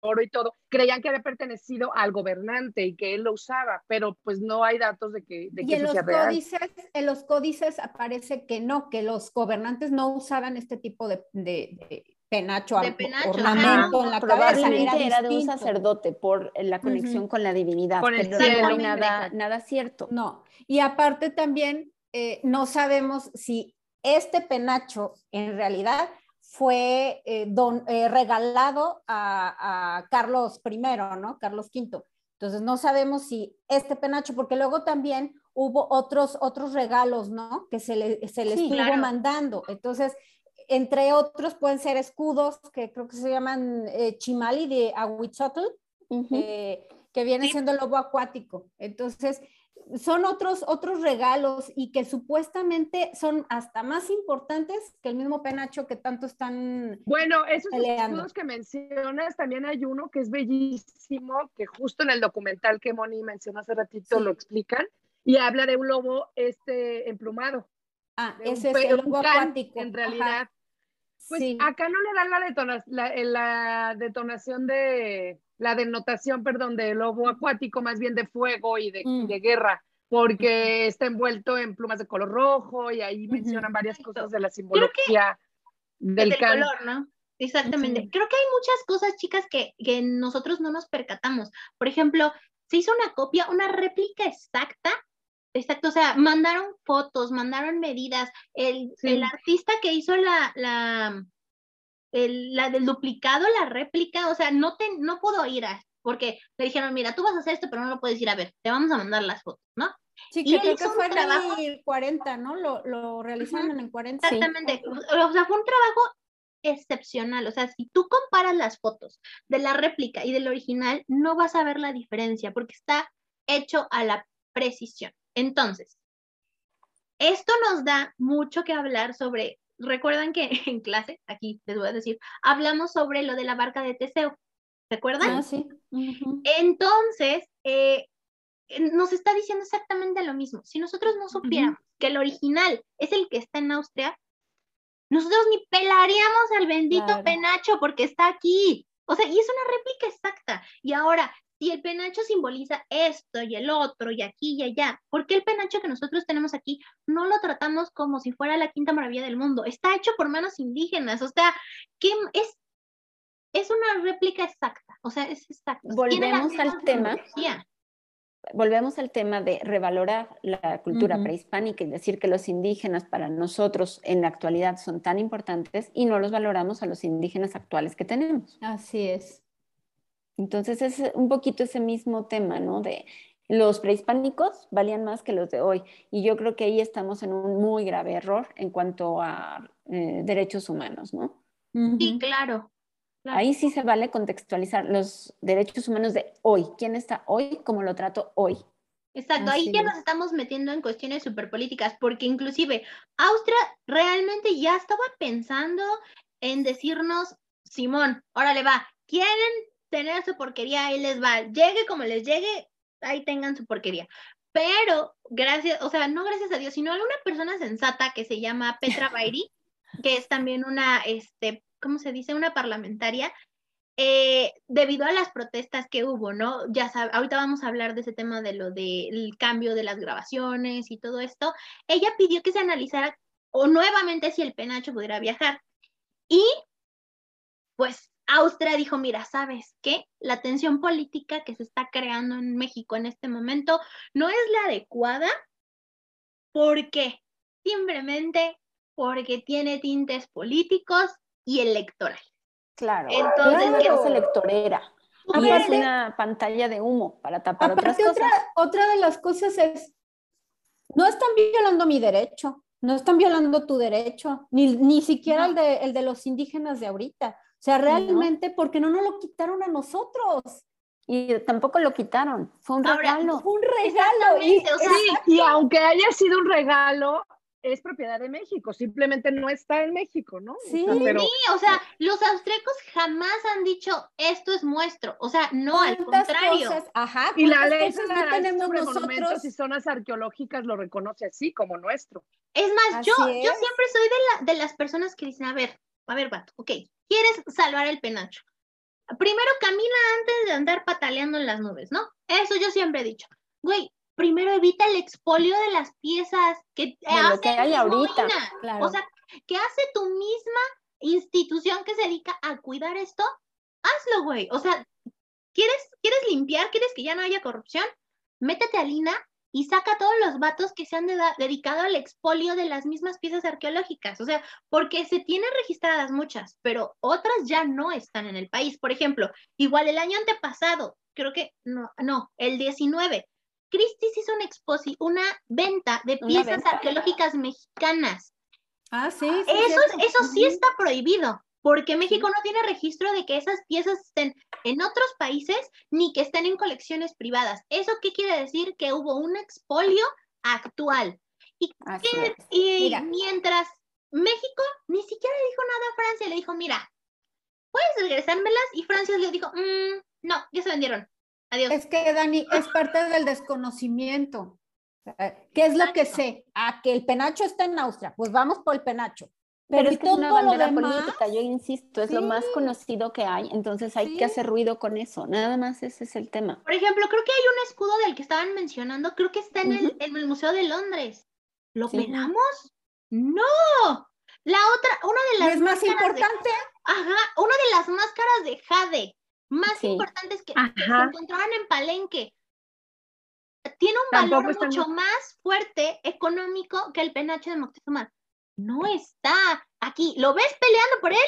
oro y todo, creían que había pertenecido al gobernante y que él lo usaba, pero pues no hay datos de que, de y en los códices, En los códices aparece que no, que los gobernantes no usaban este tipo de, de, penacho, de penacho ornamento en la Probablemente era, de un sacerdote por la conexión con la divinidad, pero no hay nada, nada cierto. No, y aparte también eh, no sabemos si este penacho en realidad fue eh, don, eh, regalado a, Carlos I, ¿no? Carlos V. Entonces no sabemos si este penacho, porque luego también hubo otros, otros regalos, ¿no? Que se le, se le estuvo mandando. Entonces, entre otros pueden ser escudos que creo que se llaman eh, chimali de Ahuitzotl, que viene siendo el lobo acuático. Entonces, son otros, otros regalos y que supuestamente son hasta más importantes que el mismo penacho que tanto están. Bueno, esos escudos que mencionas, también hay uno que es bellísimo, que justo en el documental que Moni mencionó hace ratito lo explican, y habla de un lobo este emplumado. Ah, ese es el lobo acuático. En realidad. Pues acá no le dan la, la detonación de la denotación, perdón, de lobo acuático, más bien de fuego y de, mm. guerra, porque está envuelto en plumas de color rojo y ahí mencionan varias cosas de la simbología del, color, ¿no? Exactamente. Creo que hay muchas cosas, chicas, que, que nosotros no nos percatamos. Por ejemplo, se hizo una copia, una réplica exacta Exacto, o sea, mandaron fotos, mandaron medidas. El, el artista que hizo la, la, la del duplicado, la réplica, o sea, no, te, no pudo ir a, porque le dijeron, mira, tú vas a hacer esto, pero no lo puedes ir a ver, te vamos a mandar las fotos, ¿no? Sí, que creo que fue trabajo... en el 40, ¿no? Lo, lo realizaron en el 40. Exactamente, o sea, fue un trabajo excepcional, o sea, si tú comparas las fotos de la réplica y del original, no vas a ver la diferencia, porque está hecho a la precisión. Entonces, esto nos da mucho que hablar sobre, recuerdan que en clase, aquí les voy a decir, hablamos sobre lo de la barca de Teseo, ¿recuerdan? Ah, sí. Entonces, eh, nos está diciendo exactamente lo mismo. Si nosotros no supiéramos que el original es el que está en Austria, nosotros ni pelaríamos al bendito penacho porque está aquí. O sea, y es una réplica exacta. Y ahora, si el penacho simboliza esto y el otro y aquí y allá, ¿por qué el penacho que nosotros tenemos aquí no lo tratamos como si fuera la quinta maravilla del mundo? Está hecho por manos indígenas, o sea, ¿qué es, es una réplica exacta, o sea, es exacta. Volvemos al tema. Volvemos al tema de revalorar la cultura prehispánica y decir que los indígenas para nosotros en la actualidad son tan importantes y no los valoramos a los indígenas actuales que tenemos. Así es. Entonces es un poquito ese mismo tema, ¿no? De los prehispánicos valían más que los de hoy. Y yo creo que ahí estamos en un muy grave error en cuanto a eh, derechos humanos, ¿no? Sí, claro, Ahí sí se vale contextualizar los derechos humanos de hoy. ¿Quién está hoy? ¿Cómo lo trato hoy? Exacto, ahí ya nos estamos metiendo en cuestiones superpolíticas, porque inclusive Austria realmente ya estaba pensando en decirnos, Simón, órale va, quieren tener su porquería, ahí les va, llegue como les llegue, ahí tengan su porquería. Pero gracias, o sea, no gracias a Dios, sino a una persona sensata que se llama Petra Bairi, que es también una, este, ¿cómo se dice? Una parlamentaria, eh, debido a las protestas que hubo, ¿no? Ya sabe, ahorita vamos a hablar de ese tema de lo del cambio de las grabaciones y todo esto. Ella pidió que se analizara o nuevamente si el penacho pudiera viajar. Y pues Austria dijo, mira, ¿sabes qué? La tensión política que se está creando en México en este momento no es la adecuada. ¿Por qué? Simplemente porque tiene tintes políticos y electorales. Claro, entonces es electorera. Y es una pantalla de humo para tapar otras cosas. Otra, otra de las cosas es, no están violando mi derecho, no están violando tu derecho, ni, ni siquiera el, de, el de los indígenas de ahorita. O sea, realmente, ¿por porque no nos lo quitaron a nosotros. Y tampoco lo quitaron, fue un regalo. Fue un regalo. Y, y aunque haya sido un regalo, es propiedad de México, simplemente no está en México, ¿no? Sí, o sea, pero... o sea los austriacos jamás han dicho esto es nuestro, o sea, no, al contrario. ajá, y la ley tenemos nosotros y zonas arqueológicas lo reconoce así como nuestro. Es más, yo, yo siempre soy de, la, de las personas que dicen, a ver, a ver, vato, ok, ¿quieres salvar el penacho? Primero camina antes de andar pataleando en las nubes, ¿no? Eso yo siempre he dicho. Güey, primero evita el expolio de las piezas que, hace hay ahorita. O sea, que hace tu misma institución que se dedica a cuidar esto, hazlo, güey. O sea, ¿quieres, ¿quieres limpiar? ¿Quieres que ya no haya corrupción? Métete a Lina y saca todos los vatos que se han dedicado al expolio de las mismas piezas arqueológicas. O sea, porque se tienen registradas muchas, pero otras ya no están en el país. Por ejemplo, igual el año antepasado, creo que no, no, el 19, Christie's hizo una exposi una venta de piezas arqueológicas mexicanas. Ah, sí. eso, eso sí está prohibido, porque México no tiene registro de que esas piezas estén en otros países ni que estén en colecciones privadas. ¿Eso qué quiere decir? Que hubo un expolio actual. Y, y mientras México ni siquiera le dijo nada a Francia, le dijo, mira, puedes regresármelas, y Francia le dijo, mm, no, ya se vendieron. Es que, Dani, es parte del desconocimiento. ¿Qué es lo que sé? Ah, que el penacho está en Austria. Pues vamos por el penacho. Pero, es que es una bandera política, yo insisto, es lo más conocido que hay, entonces hay que hacer ruido con eso, nada más ese es el tema. Por ejemplo, creo que hay un escudo del que estaban mencionando, creo que está en, el, en el, Museo de Londres. ¿Lo pelamos? ¡No! La otra, una de las... ¿Es más importante? ajá, una de las máscaras de Jade, más importantes que, se encontraban en Palenque. Tiene un valor mucho más fuerte económico que el penacho de Moctezuma. No está aquí. ¿Lo ves peleando por él?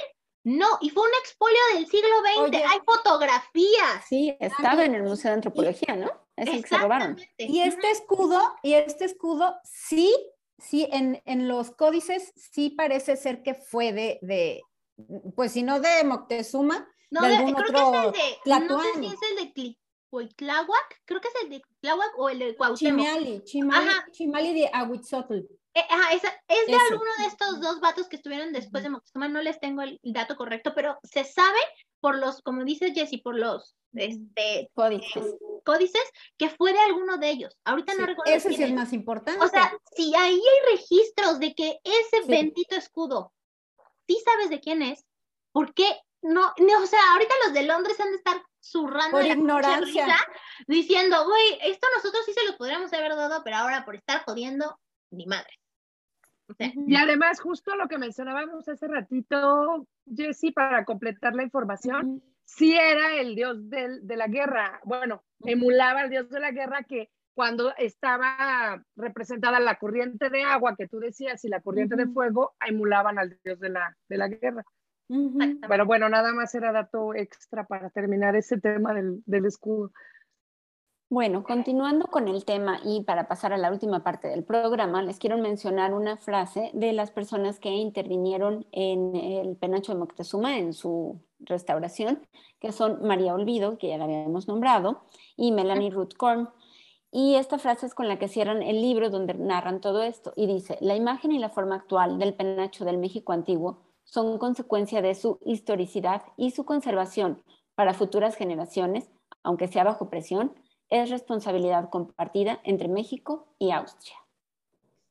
No, y fue un expolio del siglo XX, hay fotografías. Sí, estaba en el Museo de Antropología, ¿no? Es el que se robaron. Y este escudo, y este escudo, sí, sí, en, en los códices sí parece ser que fue de, de pues si no de Moctezuma, no, de algún creo otro que es el de, no sé si es el de Cuitláhuac, creo que es el de Cuitláhuac o el de Cuauhtémoc. Chimali, Chimali. Chimali de Ahuitzotl. Eh, ajá, esa- es de alguno de estos dos vatos que estuvieron después de Moctezuma, no les tengo el dato correcto, pero se sabe por los, como dice Jessy, por los este, Códices. códices, que fue de alguno de ellos. Ahorita no recuerdo ese sí es más importante. O sea, si ahí hay registros de que ese Sí. bendito escudo, sí sabes de quién es, ¿por qué no? no, o sea, ahorita los de Londres han de estar zurrando Por la ignorancia. risa, diciendo, güey, esto nosotros sí se los podríamos haber dado, pero ahora por estar jodiendo, ni madre. O sea, Y además, justo lo que mencionábamos hace ratito, Jessy, para completar la información, sí era el dios del- de la guerra. Bueno, emulaba al dios de la guerra que cuando estaba representada la corriente de agua que tú decías y la corriente de fuego, emulaban al dios de la, de la guerra. Pero bueno, nada más era dato extra para terminar ese tema del, del escudo. Bueno, continuando con el tema y para pasar a la última parte del programa, les quiero mencionar una frase de las personas que intervinieron en el penacho de Moctezuma en su restauración, que son María Olvido, que ya la habíamos nombrado, y Melanie Ruth Korn. Y esta frase es con la que cierran el libro donde narran todo esto y dice, la imagen y la forma actual del penacho del México antiguo son consecuencia de su historicidad y su conservación para futuras generaciones, aunque sea bajo presión, es responsabilidad compartida entre México y Austria.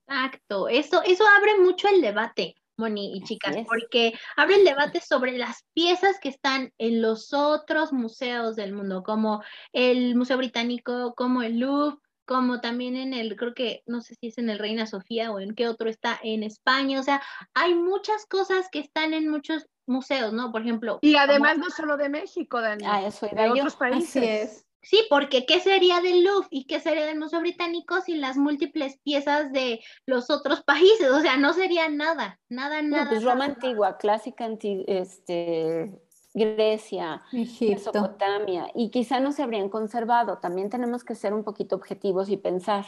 Exacto, eso, eso abre mucho el debate, Moni y chicas, porque abre el debate sobre las piezas que están en los otros museos del mundo, como el Museo Británico, como el Louvre, como también en el, creo que, no sé si es en el Reina Sofía o en qué otro está en España, o sea, hay muchas cosas que están en muchos museos, ¿no? Por ejemplo, Y como- además no solo de México, Dani, A eso de yo. otros países. Así es. Sí, porque ¿qué sería del Louvre y qué sería del Museo Británico sin las múltiples piezas de los otros países? O sea, no sería nada, nada, No, nada. pues Roma nada. antigua, clásica, anti- este, Grecia, Egipto. Mesopotamia, y quizá no se habrían conservado. También tenemos que ser un poquito objetivos y pensar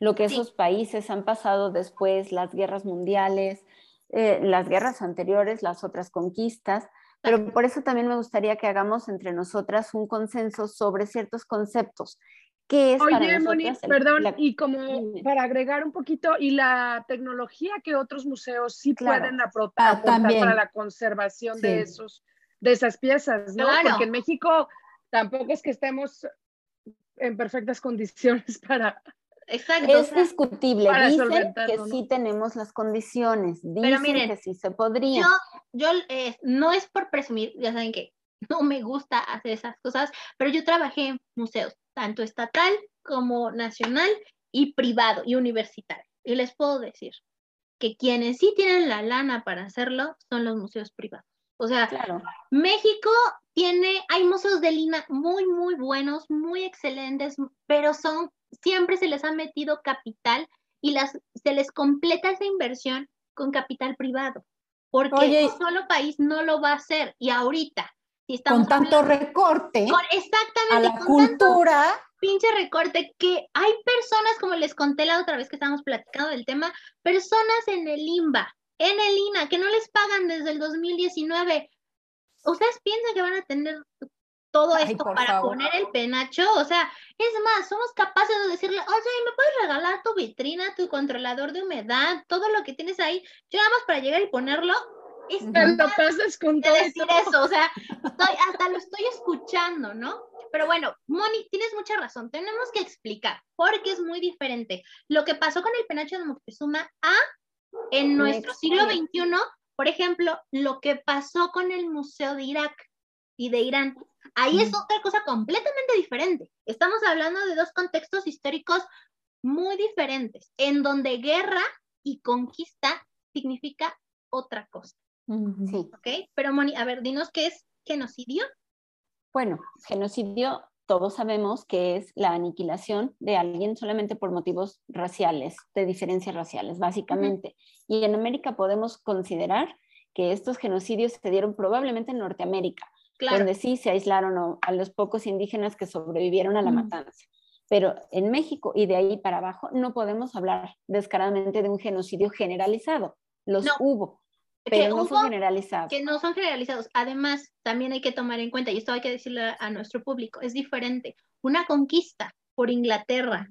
lo que Sí. esos países han pasado después, las guerras mundiales, eh, las guerras anteriores, las otras conquistas. Pero por eso también me gustaría que hagamos entre nosotras un consenso sobre ciertos conceptos. ¿Qué es para Oye, Moni, nosotras el- perdón, la- y como para agregar un poquito, y la tecnología que otros museos sí Claro. pueden Ah, aportar también. para la conservación de Sí. esos, de esas piezas, ¿no? Claro. Porque en México tampoco es que estemos en perfectas condiciones para. Exacto. Es discutible. Dicen que ¿no? sí tenemos las condiciones. Dicen miren, que sí se podría. yo, yo eh, no es por presumir, ya saben que no me gusta hacer esas cosas, pero yo trabajé en museos, tanto estatal como nacional y privado y universitario. Y les puedo decir que quienes sí tienen la lana para hacerlo son los museos privados. O sea, Claro. México tiene, hay museos de Lina muy, muy buenos, muy excelentes, pero son, siempre se les ha metido capital y las, se les completa esa inversión con capital privado, porque Oye, un solo país no lo va a hacer. Y ahorita, si estamos Con tanto hablando- recorte con- a exactamente, la con tanto cultura, pinche recorte que hay personas, como les conté la otra vez que estábamos platicando del tema, personas en el INBA, en el INA, que no les pagan desde el 2019. ¿Ustedes piensan que van a tener todo Ay, esto para favor. poner el penacho? O sea, es más, somos capaces de decirle, oye, ¿me puedes regalar tu vitrina, tu controlador de humedad, todo lo que tienes ahí? Yo nada más para llegar y ponerlo. Te lo pasas con de todo decir todo. eso, o sea, estoy, hasta lo estoy escuchando, ¿no? Pero bueno, Moni, tienes mucha razón, tenemos que explicar, porque es muy diferente lo que pasó con el penacho de Moctezuma a en nuestro siglo. XXI, por ejemplo, lo que pasó con el Museo de Irak y de Irán. Ahí es otra cosa completamente diferente. Estamos hablando de dos contextos históricos muy diferentes, en donde guerra y conquista significa otra cosa. Sí. ¿ok? Pero Moni, a ver, dinos qué es genocidio. Bueno, genocidio, todos sabemos que es la aniquilación de alguien solamente por motivos raciales, de diferencias raciales, básicamente. Y en América podemos considerar que estos genocidios se dieron probablemente en Norteamérica, donde sí se aislaron a los pocos indígenas que sobrevivieron a la matanza. Pero en México y de ahí para abajo no podemos hablar descaradamente de un genocidio generalizado. Los hubo, pero no son generalizados. Que no son generalizados. Además, también hay que tomar en cuenta, y esto hay que decirle a nuestro público, es diferente una conquista por Inglaterra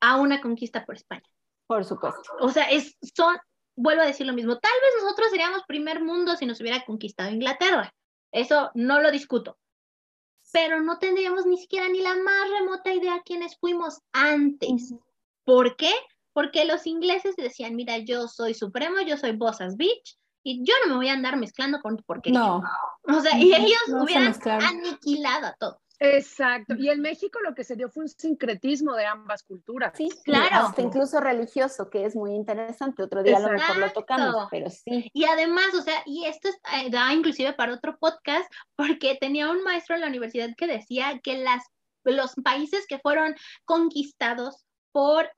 a una conquista por España. Por supuesto. O sea, es, son, vuelvo a decir lo mismo, tal vez nosotros seríamos primer mundo si nos hubiera conquistado Inglaterra. Eso no lo discuto. Pero no tendríamos ni siquiera ni la más remota idea quiénes fuimos antes. ¿Por qué? Porque los ingleses decían, mira, yo soy supremo, yo soy Bossas Beach, y yo no me voy a andar mezclando con porque no o sea y ellos hubieran aniquilado a todos Exacto. Y en México lo que se dio fue un sincretismo de ambas culturas. Sí, claro. Hasta incluso religioso, que es muy interesante. Otro día a lo mejor lo tocamos, pero sí. Y además, o sea, y esto eh, da inclusive para otro podcast, porque tenía un maestro en la universidad que decía que las, los países que fueron conquistados por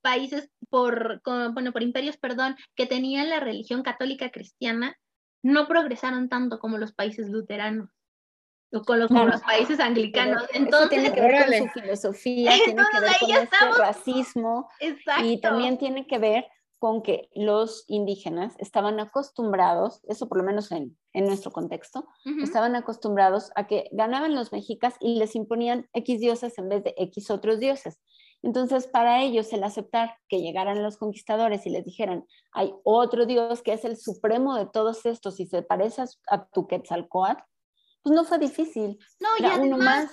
países, por, bueno, por imperios, perdón, que tenían la religión católica cristiana, no progresaron tanto como los países luteranos con los, países anglicanos. Entonces, tiene que ver con su filosofía, tiene que ver con este racismo y también tiene que ver con que los indígenas estaban acostumbrados, eso por lo menos en, en nuestro contexto, estaban acostumbrados a que ganaban los mexicas y les imponían X dioses en vez de X otros dioses. Entonces, para ellos, el aceptar que llegaran los conquistadores y les dijeran, hay otro dios que es el supremo de todos estos y se parece a tu Quetzalcoatl, pues no fue difícil. No, y además,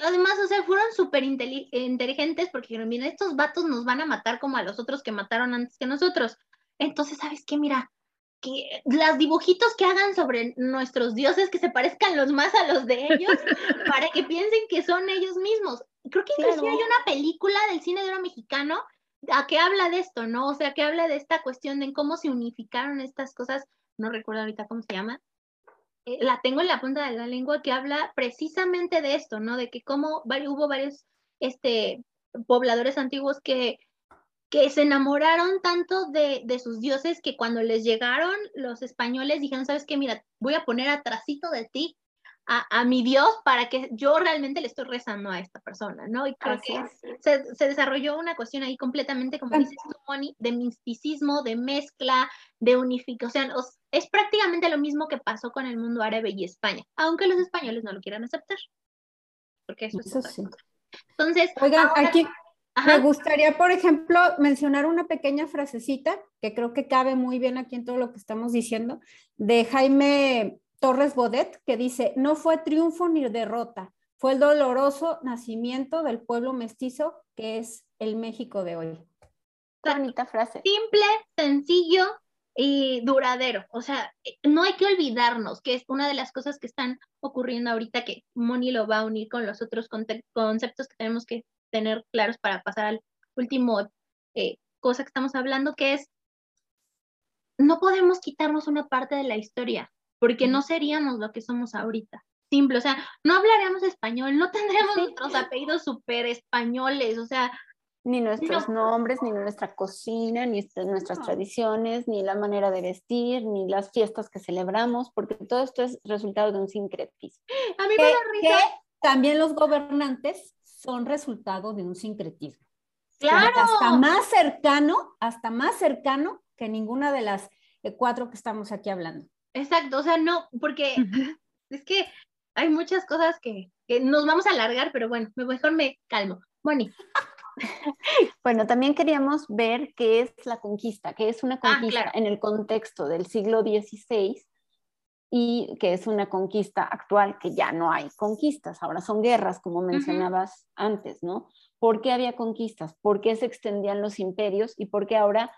además, o sea, fueron súper inteligentes porque dijeron, mira, estos vatos nos van a matar como a los otros que mataron antes que nosotros. Entonces, ¿sabes qué? Mira, que las dibujitos que hagan sobre nuestros dioses que se parezcan los más a los de ellos para que piensen que son ellos mismos. Creo que inclusive hay una película del cine de oro mexicano a que habla de esto, ¿no? O sea, que habla de esta cuestión de cómo se unificaron estas cosas, no recuerdo ahorita cómo se llama, eh, la tengo en la punta de la lengua que habla precisamente de esto, ¿no? De que como hubo varios este, pobladores antiguos que, que se enamoraron tanto de, de, sus dioses que cuando les llegaron los españoles dijeron, ¿sabes qué? Mira, voy a poner atrásito de ti a, mi Dios para que yo realmente le estoy rezando a esta persona, ¿no? Y creo que se, se, desarrolló una cuestión ahí completamente, como dices tú, Moni, de misticismo, de mezcla, de unificación. O sea, es prácticamente lo mismo que pasó con el mundo árabe y España, aunque los españoles no lo quieran aceptar. Porque eso, es sí. Entonces, oigan, aquí me gustaría, por ejemplo, mencionar una pequeña frasecita que creo que cabe muy bien aquí en todo lo que estamos diciendo, de Jaime Torres Bodet, que dice, no fue triunfo ni derrota, fue el doloroso nacimiento del pueblo mestizo que es el México de hoy. bonita frase. Simple, sencillo y duradero. O sea, no hay que olvidarnos que es una de las cosas que están ocurriendo ahorita que Moni lo va a unir con los otros conceptos que tenemos que tener claros para pasar al último eh, cosa que estamos hablando, que es no podemos quitarnos una parte de la historia porque no seríamos lo que somos ahorita. Simple, o sea, no hablaríamos español, no tendríamos nuestros apellidos súper españoles, o sea... Ni nuestros nombres, ni nuestra cocina, ni nuestras tradiciones, ni la manera de vestir, ni las fiestas que celebramos, porque todo esto es resultado de un sincretismo. A mí me da risa. también los gobernantes son resultado de un sincretismo. Claro. Hasta más cercano, hasta más cercano que ninguna de las eh, cuatro que estamos aquí hablando. Exacto, o sea, no, porque es que hay muchas cosas que, nos vamos a alargar, pero bueno, mejor me calmo. Moni. Bueno, también queríamos ver qué es la conquista, qué es una ah, conquista en el contexto del siglo XVI y que es una conquista actual, que ya no hay conquistas, ahora son guerras, como mencionabas antes, ¿no? ¿Por qué había conquistas? ¿Por qué se extendían los imperios? Y por qué ahora,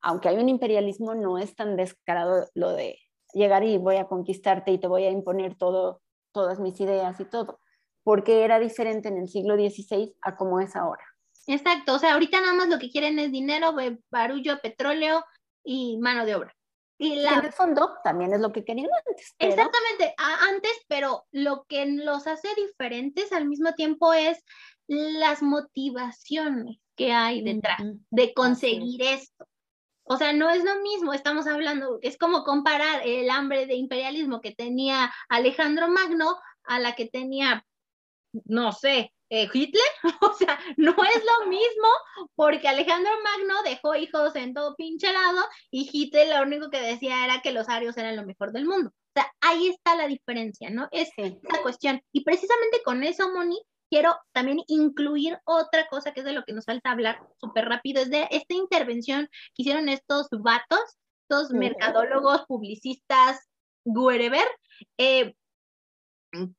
aunque hay un imperialismo, no es tan descarado lo de llegar y voy a conquistarte y te voy a imponer todo, todas mis ideas y todo, porque era diferente en el siglo XVI a como es ahora. Exacto, o sea, ahorita nada más lo que quieren es dinero, barullo, petróleo y mano de obra. Y la... en el fondo también es lo que querían antes. Exactamente, antes, pero lo que los hace diferentes al mismo tiempo es las motivaciones que hay detrás de conseguir esto. O sea, no es lo mismo, estamos hablando, es como comparar el hambre de imperialismo que tenía Alejandro Magno a la que tenía, no sé, eh, Hitler. O sea, no es lo mismo porque Alejandro Magno dejó hijos en todo pinche lado y Hitler lo único que decía era que los arios eran lo mejor del mundo. O sea, ahí está la diferencia, ¿no? Es esa cuestión. Y precisamente con eso, Moni, quiero también incluir otra cosa que es de lo que nos falta hablar súper rápido, es de esta intervención que hicieron estos vatos, estos mercadólogos, publicistas, wherever, eh,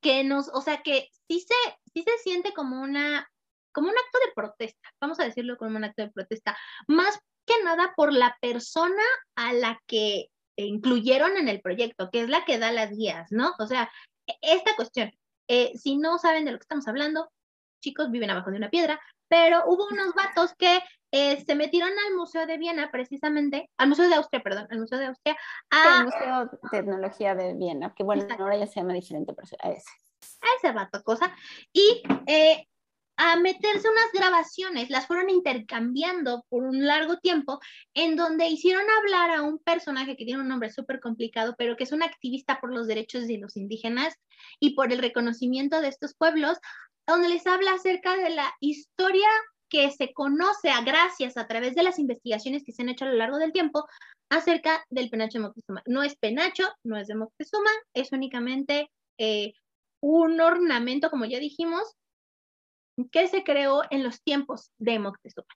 que nos, o sea, que sí se, sí se siente como una, como un acto de protesta, vamos a decirlo como un acto de protesta, más que nada por la persona a la que incluyeron en el proyecto, que es la que da las guías, ¿no? O sea, e, esta cuestión, eh, si no saben de lo que estamos hablando, chicos viven abajo de una piedra, pero hubo unos vatos que eh, se metieron al Museo de Viena precisamente, al Museo de Austria, perdón, al Museo de Austria. A, Museo de Tecnología de Viena, que bueno, ahora ya se llama diferente, pero a ese. A ese vato cosa. Y eh, a meterse unas grabaciones, las fueron intercambiando por un largo tiempo, en donde hicieron hablar a un personaje que tiene un nombre súper complicado, pero que es un activista por los derechos de los indígenas y por el reconocimiento de estos pueblos, donde les habla acerca de la historia que se conoce a gracias a través de las investigaciones que se han hecho a lo largo del tiempo acerca del penacho de Moctezuma. No es penacho, no es de Moctezuma, es únicamente eh, un ornamento, como ya dijimos, que se creó en los tiempos de Moctezuma.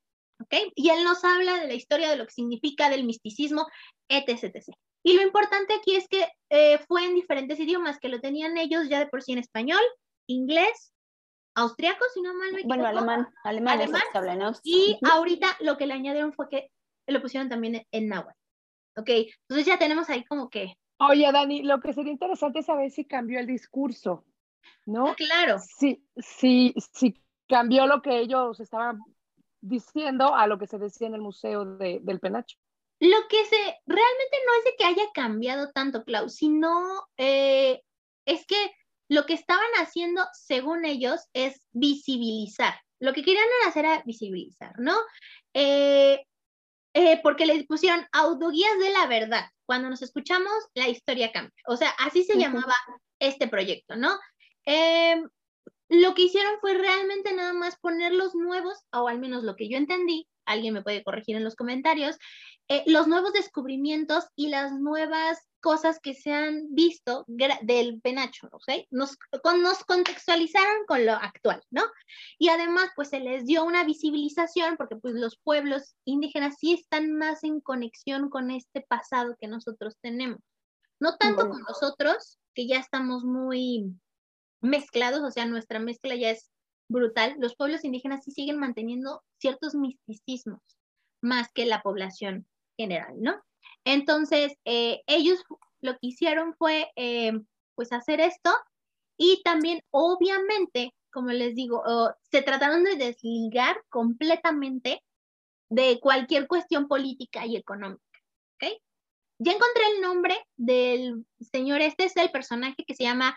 ¿ok? Y él nos habla de la historia, de lo que significa, del misticismo, etc. etc. Y lo importante aquí es que eh, fue en diferentes idiomas, que lo tenían ellos ya de por sí en español, inglés, austriaco, si no mal me Bueno, alemán, alemán, alemán Y ahorita lo que le añadieron fue que lo pusieron también en náhuatl. ¿Ok? Entonces ya tenemos ahí como que... Oye, Dani, lo que sería interesante es saber si cambió el discurso, ¿no? Ah, claro. Sí, sí, sí cambió lo que ellos estaban diciendo a lo que se decía en el Museo del Penacho. Lo que se realmente no es de que haya cambiado tanto, Clau, sino eh, es que lo que estaban haciendo, según ellos, es visibilizar. Lo que querían hacer era visibilizar, ¿no? Eh, eh, porque les pusieron autoguías de la verdad. Cuando nos escuchamos, la historia cambia. O sea, así se llamaba este proyecto, ¿no? Eh, lo que hicieron fue realmente nada más poner los nuevos, o al menos lo que yo entendí, alguien me puede corregir en los comentarios, eh, los nuevos descubrimientos y las nuevas cosas que se han visto del penacho, ¿ok? Nos, nos contextualizaron con lo actual, ¿no? Y además, pues se les dio una visibilización porque pues los pueblos indígenas sí están más en conexión con este pasado que nosotros tenemos. No tanto con nosotros, que ya estamos muy mezclados, o sea, nuestra mezcla ya es brutal, los pueblos indígenas sí siguen manteniendo ciertos misticismos más que la población general, ¿no? Entonces, eh, ellos lo que hicieron fue, eh, pues, hacer esto y también, obviamente, como les digo, se trataron de desligar completamente de cualquier cuestión política y económica, ¿ok? Ya encontré el nombre del señor, este es el personaje que se llama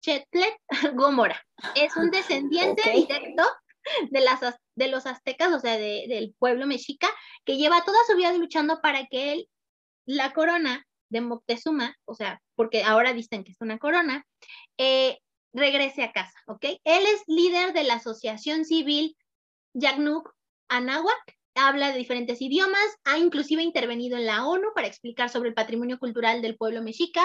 Chetlet Gomora. Es un descendiente directo de, las, de los aztecas, o sea, del pueblo mexica, que lleva toda su vida luchando para que él, la corona de Moctezuma, o sea, porque ahora dicen que es una corona, eh, regrese a casa, ¿ok? Él es líder de la Asociación Civil Yagnuk Anáhuac, habla de diferentes idiomas, ha inclusive intervenido en la ONU para explicar sobre el patrimonio cultural del pueblo mexica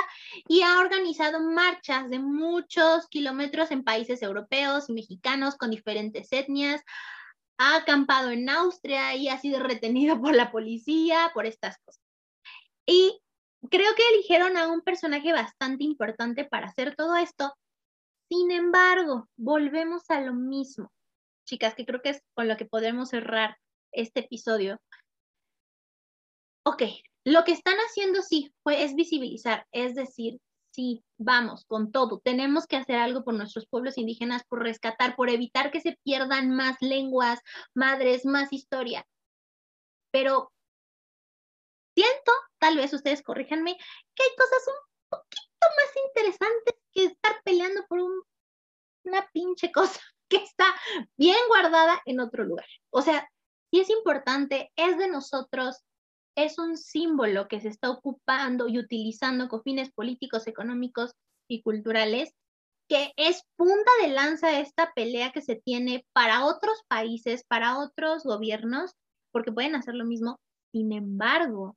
y ha organizado marchas de muchos kilómetros en países europeos y mexicanos con diferentes etnias. Ha acampado en Austria y ha sido retenido por la policía por estas cosas. Y creo que eligieron a un personaje bastante importante para hacer todo esto. Sin embargo, volvemos a lo mismo, chicas, que creo que es con lo que podemos cerrar este episodio. Ok, lo que están haciendo sí fue, es visibilizar, es decir, sí, vamos, con todo, tenemos que hacer algo por nuestros pueblos indígenas, por rescatar, por evitar que se pierdan más lenguas, madres, más historia. Pero siento, tal vez ustedes corríjanme, que hay cosas un poquito más interesantes que estar peleando por un, una pinche cosa que está bien guardada en otro lugar. O sea, Y es importante, es de nosotros, es un símbolo que se está ocupando y utilizando con fines políticos, económicos y culturales, que es punta de lanza esta pelea que se tiene para otros países, para otros gobiernos, porque pueden hacer lo mismo. Sin embargo,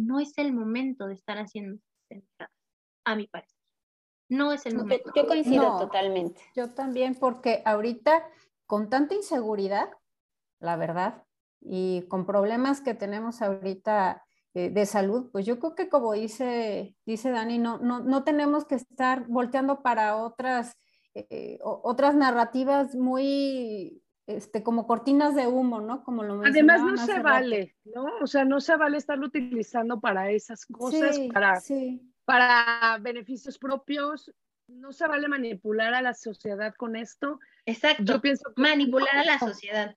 no es el momento de estar haciendo a mi parecer. No es el momento. Yo coincido totalmente. Yo también, porque ahorita con tanta inseguridad, la verdad, y con problemas que tenemos ahorita eh, de salud, pues yo creo que como dice, dice Dani, no, no, no tenemos que estar volteando para otras, eh, otras narrativas muy este, como cortinas de humo, ¿no? Como lo Además no se vale, ¿no? O sea, no se vale estarlo utilizando para esas cosas, para, para beneficios propios. No se vale manipular a la sociedad con esto. Exacto. Yo pienso manipular a la sociedad.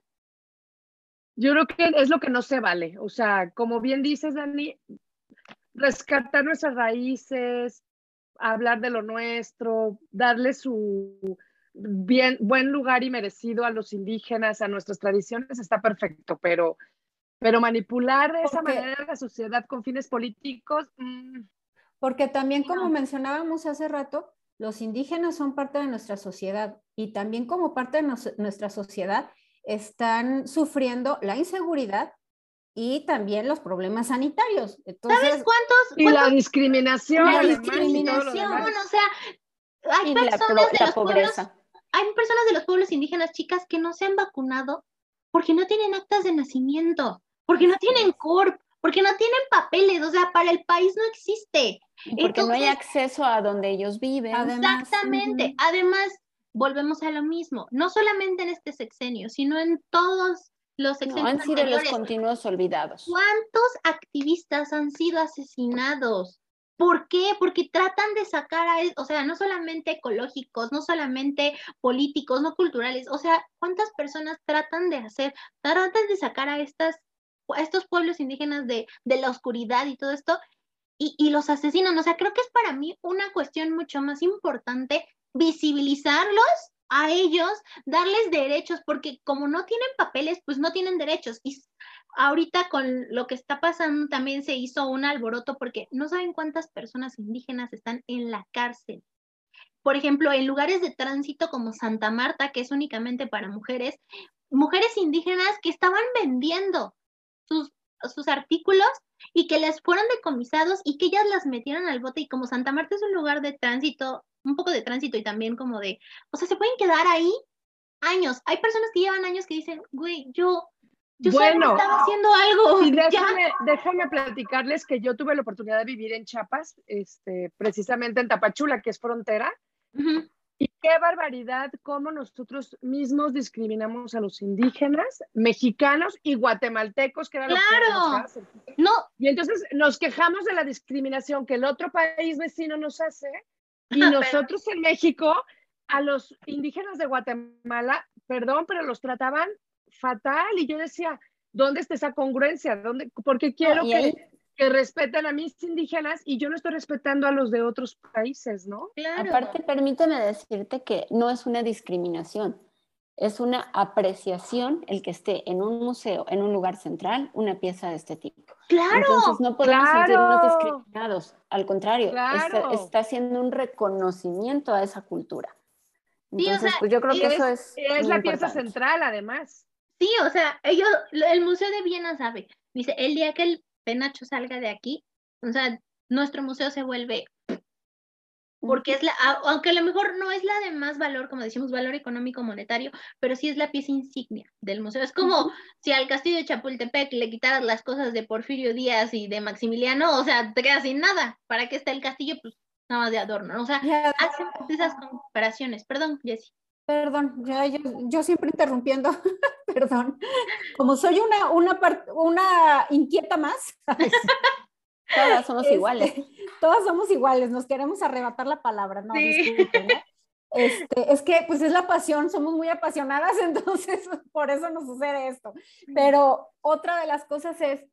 Yo creo que es lo que no se vale. O sea, como bien dices, Dani, rescatar nuestras raíces, hablar de lo nuestro, darle su, bien, buen lugar y merecido a los indígenas, a nuestras tradiciones, está perfecto, pero, pero manipular de esa manera la sociedad con fines políticos. Mm, porque también, como mencionábamos hace rato, los indígenas son parte de nuestra sociedad y también como parte de nuestra sociedad están sufriendo la inseguridad y también los problemas sanitarios. ¿Sabes cuántos, Y la discriminación. La discriminación, o sea, hay personas de los pobreza hay personas de los pueblos indígenas, chicas, que no se han vacunado porque no tienen actas de nacimiento, porque no tienen CORP, porque no tienen papeles, o sea, para el país no existe. Porque no hay acceso a donde ellos viven. exactamente. Además, volvemos a lo mismo, no solamente en este sexenio, sino en todos los sexenios. No, han sido los continuos olvidados. ¿Cuántos activistas han sido asesinados? ¿Por qué? Porque tratan de sacar a, o sea, no solamente ecológicos, no solamente políticos, no culturales, o sea, ¿cuántas personas tratan de hacer, tratan de sacar a estas, a estos pueblos indígenas de, de la oscuridad y todo esto, y, y los asesinan? O sea, creo que es para mí una cuestión mucho más importante visibilizarlos a ellos, darles derechos, porque como no tienen papeles, pues no tienen derechos. Y ahorita con lo que está pasando también se hizo un alboroto porque no saben cuántas personas indígenas están en la cárcel. Por ejemplo, en lugares de tránsito como Santa Marta, que es únicamente para mujeres, mujeres indígenas que estaban vendiendo sus, sus artículos y que les fueron decomisados y que ellas las metieron al bote y como Santa Marta es un lugar de tránsito, un poco de tránsito y también como de, o sea, se pueden quedar ahí años. Hay personas que llevan años que dicen, güey, yo yo bueno, estaba haciendo algo. Y déjame, déjame, platicarles que yo tuve la oportunidad de vivir en Chiapas, este, precisamente en Tapachula, que es frontera. Y qué barbaridad cómo nosotros mismos discriminamos a los indígenas, mexicanos y guatemaltecos, que eran claro. los que No. Y entonces nos quejamos de la discriminación que el otro país vecino nos hace y nosotros en México a los indígenas de Guatemala, perdón, pero los trataban fatal. Y yo decía, ¿dónde está esa congruencia? ¿Dónde? Porque quiero que, que, respeten a mis indígenas y yo no estoy respetando a los de otros países, ¿no? Claro. Aparte, permíteme decirte que no es una discriminación. Es una apreciación el que esté en un museo, en un lugar central, una pieza de este tipo. Claro. Entonces no podemos sentirnos discriminados. Al contrario, está, está haciendo un reconocimiento a esa cultura. Entonces, pues yo creo que eso es. Es la pieza central, además. Sí, o sea, ellos, el Museo de Viena sabe, dice, el día que el penacho salga de aquí, o sea, nuestro museo se vuelve, porque es la, aunque a lo mejor no es la de más valor, como decimos, valor económico monetario, pero sí es la pieza insignia del museo. Es como si al castillo de Chapultepec le quitaras las cosas de Porfirio Díaz y de Maximiliano, o sea, te quedas sin nada. ¿Para qué está el castillo? Pues nada más de adorno. O sea, hacen esas comparaciones. Perdón, Jessie. Perdón, ya yo, yo, siempre interrumpiendo, perdón. Como soy una, una, una inquieta más. Todas somos este, iguales. Todas somos iguales, nos queremos arrebatar la palabra, no, sí. Este, es que pues es la pasión, somos muy apasionadas, entonces por eso nos sucede esto. Pero otra de las cosas es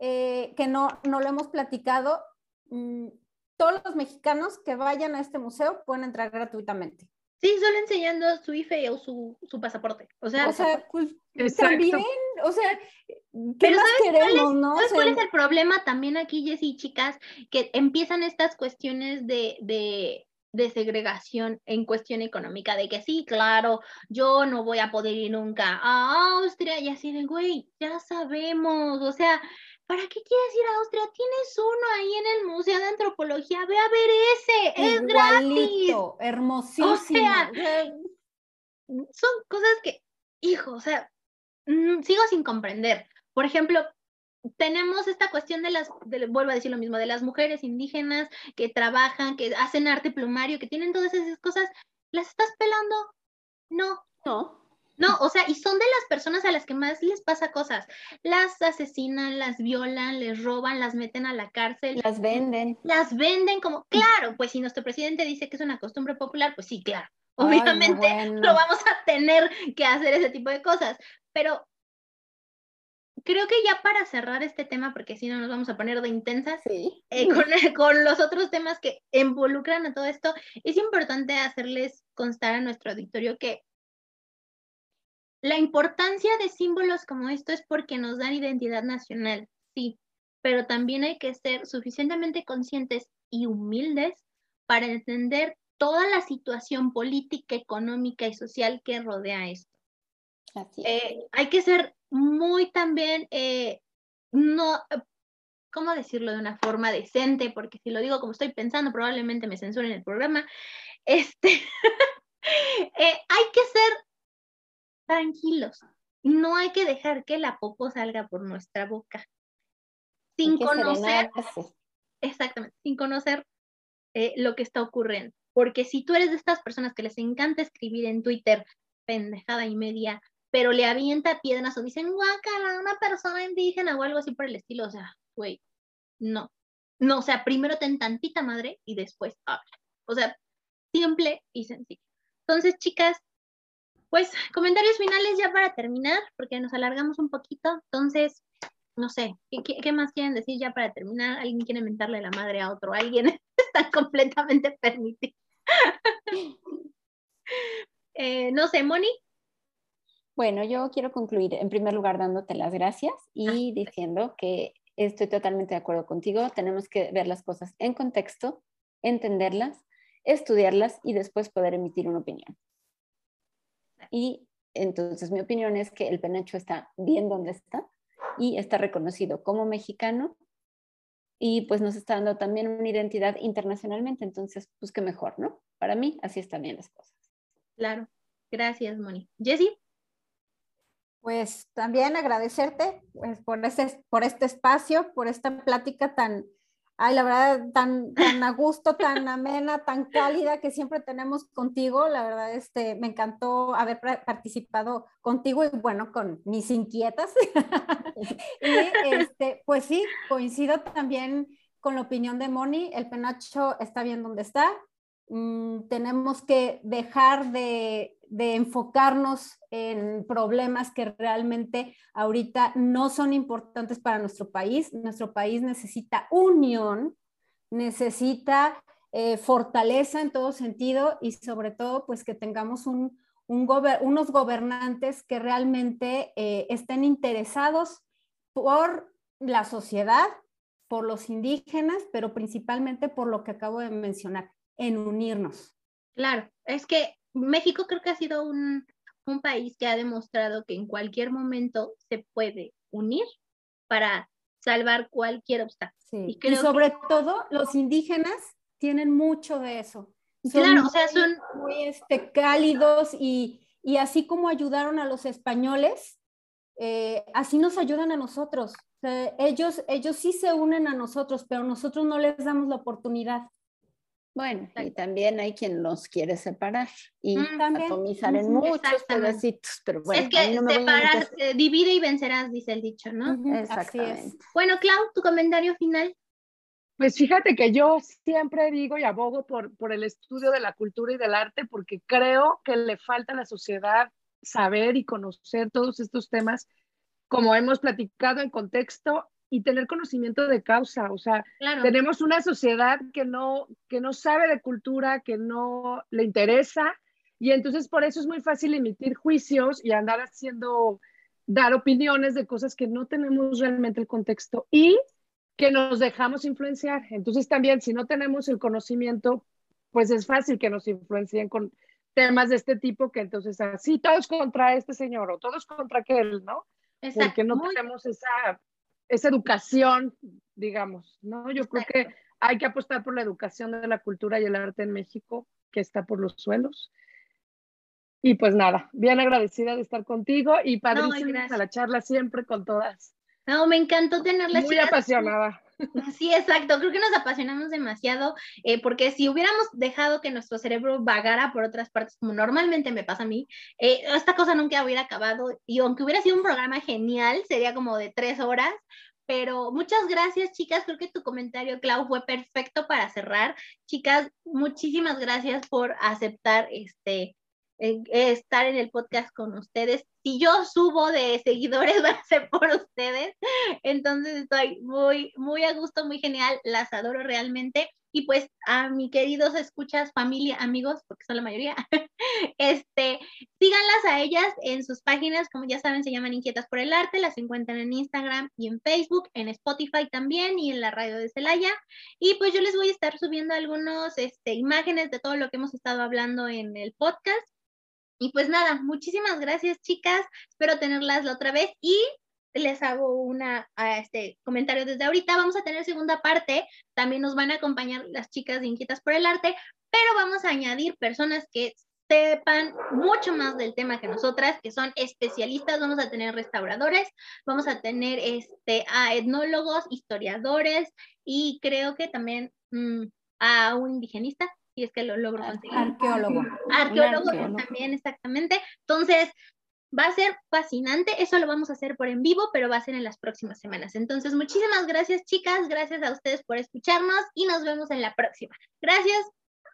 eh, que no, no lo hemos platicado, mm, todos los mexicanos que vayan a este museo pueden entrar gratuitamente Sí, solo enseñando su IFE o su, su pasaporte. O sea, O sea, pues también, o sea, ¿qué Pero más ¿sabes cuál es- queremos, no? O ¿Sabes cuál es el problema también aquí, Jessy chicas? Que empiezan estas cuestiones de, de, de segregación en cuestión económica, de que sí, claro, yo no voy a poder ir nunca a Austria y así de, güey, ya sabemos, o sea, ¿para qué quieres ir a Austria? Tienes uno ahí en el Museo de Antropología, ve a ver ese, es gratis. hermosísimo. o sea, son cosas que, hijo, o sea, mm, sigo sin comprender. Por ejemplo, tenemos esta cuestión de las, de- vuelvo a decir lo mismo, de las mujeres indígenas que trabajan, que hacen arte plumario, que tienen todas esas cosas, ¿las estás pelando? No, No. No, o sea, y son de las personas a las que más les pasa cosas. Las asesinan, las violan, les roban, las meten a la cárcel Las venden. las venden como, claro, pues si nuestro presidente dice que es una costumbre popular, pues sí, claro. Ay, no, Obviamente bueno. lo vamos a tener que hacer ese tipo de cosas, pero creo que ya para cerrar este tema, porque si no nos vamos a poner de intensas, Sí. eh, con, con los otros temas que involucran a todo esto, es importante hacerles constar a nuestro auditorio que la importancia de símbolos como esto es porque nos dan identidad nacional, sí, pero también hay que ser suficientemente conscientes y humildes para entender toda la situación política, económica y social que rodea esto. Así es. Eh, hay que ser muy también, eh, no, ¿cómo decirlo de una forma decente? Porque si lo digo como estoy pensando, probablemente me censuren el programa. Este, eh, hay que ser tranquilos. No hay que dejar que la popo salga por nuestra boca. Sin conocer, exactamente, sin conocer eh, lo que está ocurriendo. Porque si tú eres de estas personas que les encanta escribir en Twitter pendejada y media, pero le avienta piedras o dicen, guácala, una persona indígena o algo así por el estilo, o sea, güey, no. No, o sea, primero ten tantita madre y después habla. O sea, simple y sencillo. Entonces, chicas, pues comentarios finales ya para terminar, porque nos alargamos un poquito. Entonces, no sé, ¿qué, más quieren decir ya para terminar? ¿Alguien quiere mentarle la madre a otro? ¿Alguien está completamente permitido? Eh, no sé, Moni. Bueno, yo quiero concluir en primer lugar dándote las gracias y diciendo que estoy totalmente de acuerdo contigo. Tenemos que ver las cosas en contexto, entenderlas, estudiarlas y después poder emitir una opinión. Y entonces mi opinión es que el penacho está bien donde está y está reconocido como mexicano y pues nos está dando también una identidad internacionalmente. Entonces, pues qué mejor, ¿no? Para mí así están bien las cosas. Claro, gracias, Moni. Jessie, Pues también agradecerte pues, por, este, por este espacio, por esta plática tan, ay, la verdad, tan, tan a gusto, tan amena, tan cálida que siempre tenemos contigo. La verdad, este, me encantó haber participado contigo y bueno, con mis inquietas. y este, pues sí, coincido también con la opinión de Moni. El penacho está bien donde está. Mm, tenemos que dejar de, de enfocarnos en problemas que realmente ahorita no son importantes para nuestro país. Nuestro país necesita unión, necesita eh, fortaleza en todo sentido y sobre todo pues que tengamos un, un unos gobernantes que realmente eh, estén interesados por la sociedad, por los indígenas, pero principalmente por lo que acabo de mencionar, en unirnos. claro, es que México creo que ha sido un, un país que ha demostrado que en cualquier momento se puede unir para salvar cualquier obstáculo. Sí. Y sobre todo los indígenas tienen mucho de eso. Son Claro, o sea, son muy este, cálidos y, y así como ayudaron a los españoles, eh, así nos ayudan a nosotros. O sea, ellos, ellos sí se unen a nosotros, pero nosotros no les damos la oportunidad. Bueno, y también hay quien los quiere separar y Mm, también. atomizar en muchos exactamente. pedacitos, pero bueno, es que ahí no me voy a separar, meter. divide y vencerás, dice el dicho, ¿no? Así es. Exactamente. Bueno, Clau, tu comentario final. Pues fíjate que yo siempre digo y abogo por, por el estudio de la cultura y del arte porque creo que le falta a la sociedad saber y conocer todos estos temas, como hemos platicado en contexto, y tener conocimiento de causa. O sea, Claro. tenemos una sociedad que no, que no sabe de cultura, que no le interesa Y entonces por eso es muy fácil emitir juicios y andar haciendo, dar opiniones de cosas que no tenemos realmente el contexto y que nos dejamos influenciar. Entonces también si no tenemos el conocimiento, pues es fácil que nos influencien con temas de este tipo que entonces así todos contra este señor o todos contra aquel, ¿no? Porque no tenemos esa, esa educación, digamos, ¿no? Yo creo que hay que apostar por la educación de la cultura y el arte en México, que está por los suelos. Y pues nada, bien agradecida de estar contigo y padrísima a la charla siempre con todas. No, me encantó tenerla. Muy apasionada. Sí, exacto. Creo que nos apasionamos demasiado eh, porque si hubiéramos dejado que nuestro cerebro vagara por otras partes, como normalmente me pasa a mí, eh, esta cosa nunca hubiera acabado y aunque hubiera sido un programa genial, sería como de tres horas. Pero muchas gracias, chicas. Creo que tu comentario, Clau, fue perfecto para cerrar. Chicas, muchísimas gracias por aceptar este estar en el podcast con ustedes. Si yo subo de seguidores, va a ser por ustedes. Entonces estoy muy, muy a gusto, muy genial. Las adoro realmente. Y pues a mi queridos escuchas, familia, amigos, porque son la mayoría, este, síganlas a ellas en sus páginas, como ya saben, se llaman Inquietas por el Arte, las encuentran en Instagram y en Facebook, en Spotify también y en la radio de Celaya. Y pues yo les voy a estar subiendo algunas este, imágenes de todo lo que hemos estado hablando en el podcast y pues nada, muchísimas gracias chicas, espero tenerlas la otra vez. Y les hago una este comentario desde ahorita. Vamos a tener segunda parte, también nos van a acompañar las chicas Inquietas por el Arte, pero vamos a añadir personas que sepan mucho más del tema que nosotras, que son especialistas, vamos a tener restauradores, vamos a tener este, a etnólogos, historiadores y creo que también mm, a un indigenista y es que lo logro conseguir. Arqueólogo. Arqueólogo, también, exactamente. Entonces, va a ser fascinante. Eso lo vamos a hacer por en vivo, pero va a ser en las próximas semanas. Entonces, muchísimas gracias, chicas. Gracias a ustedes por escucharnos y nos vemos en la próxima. Gracias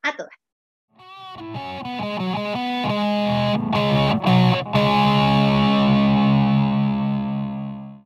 a todas.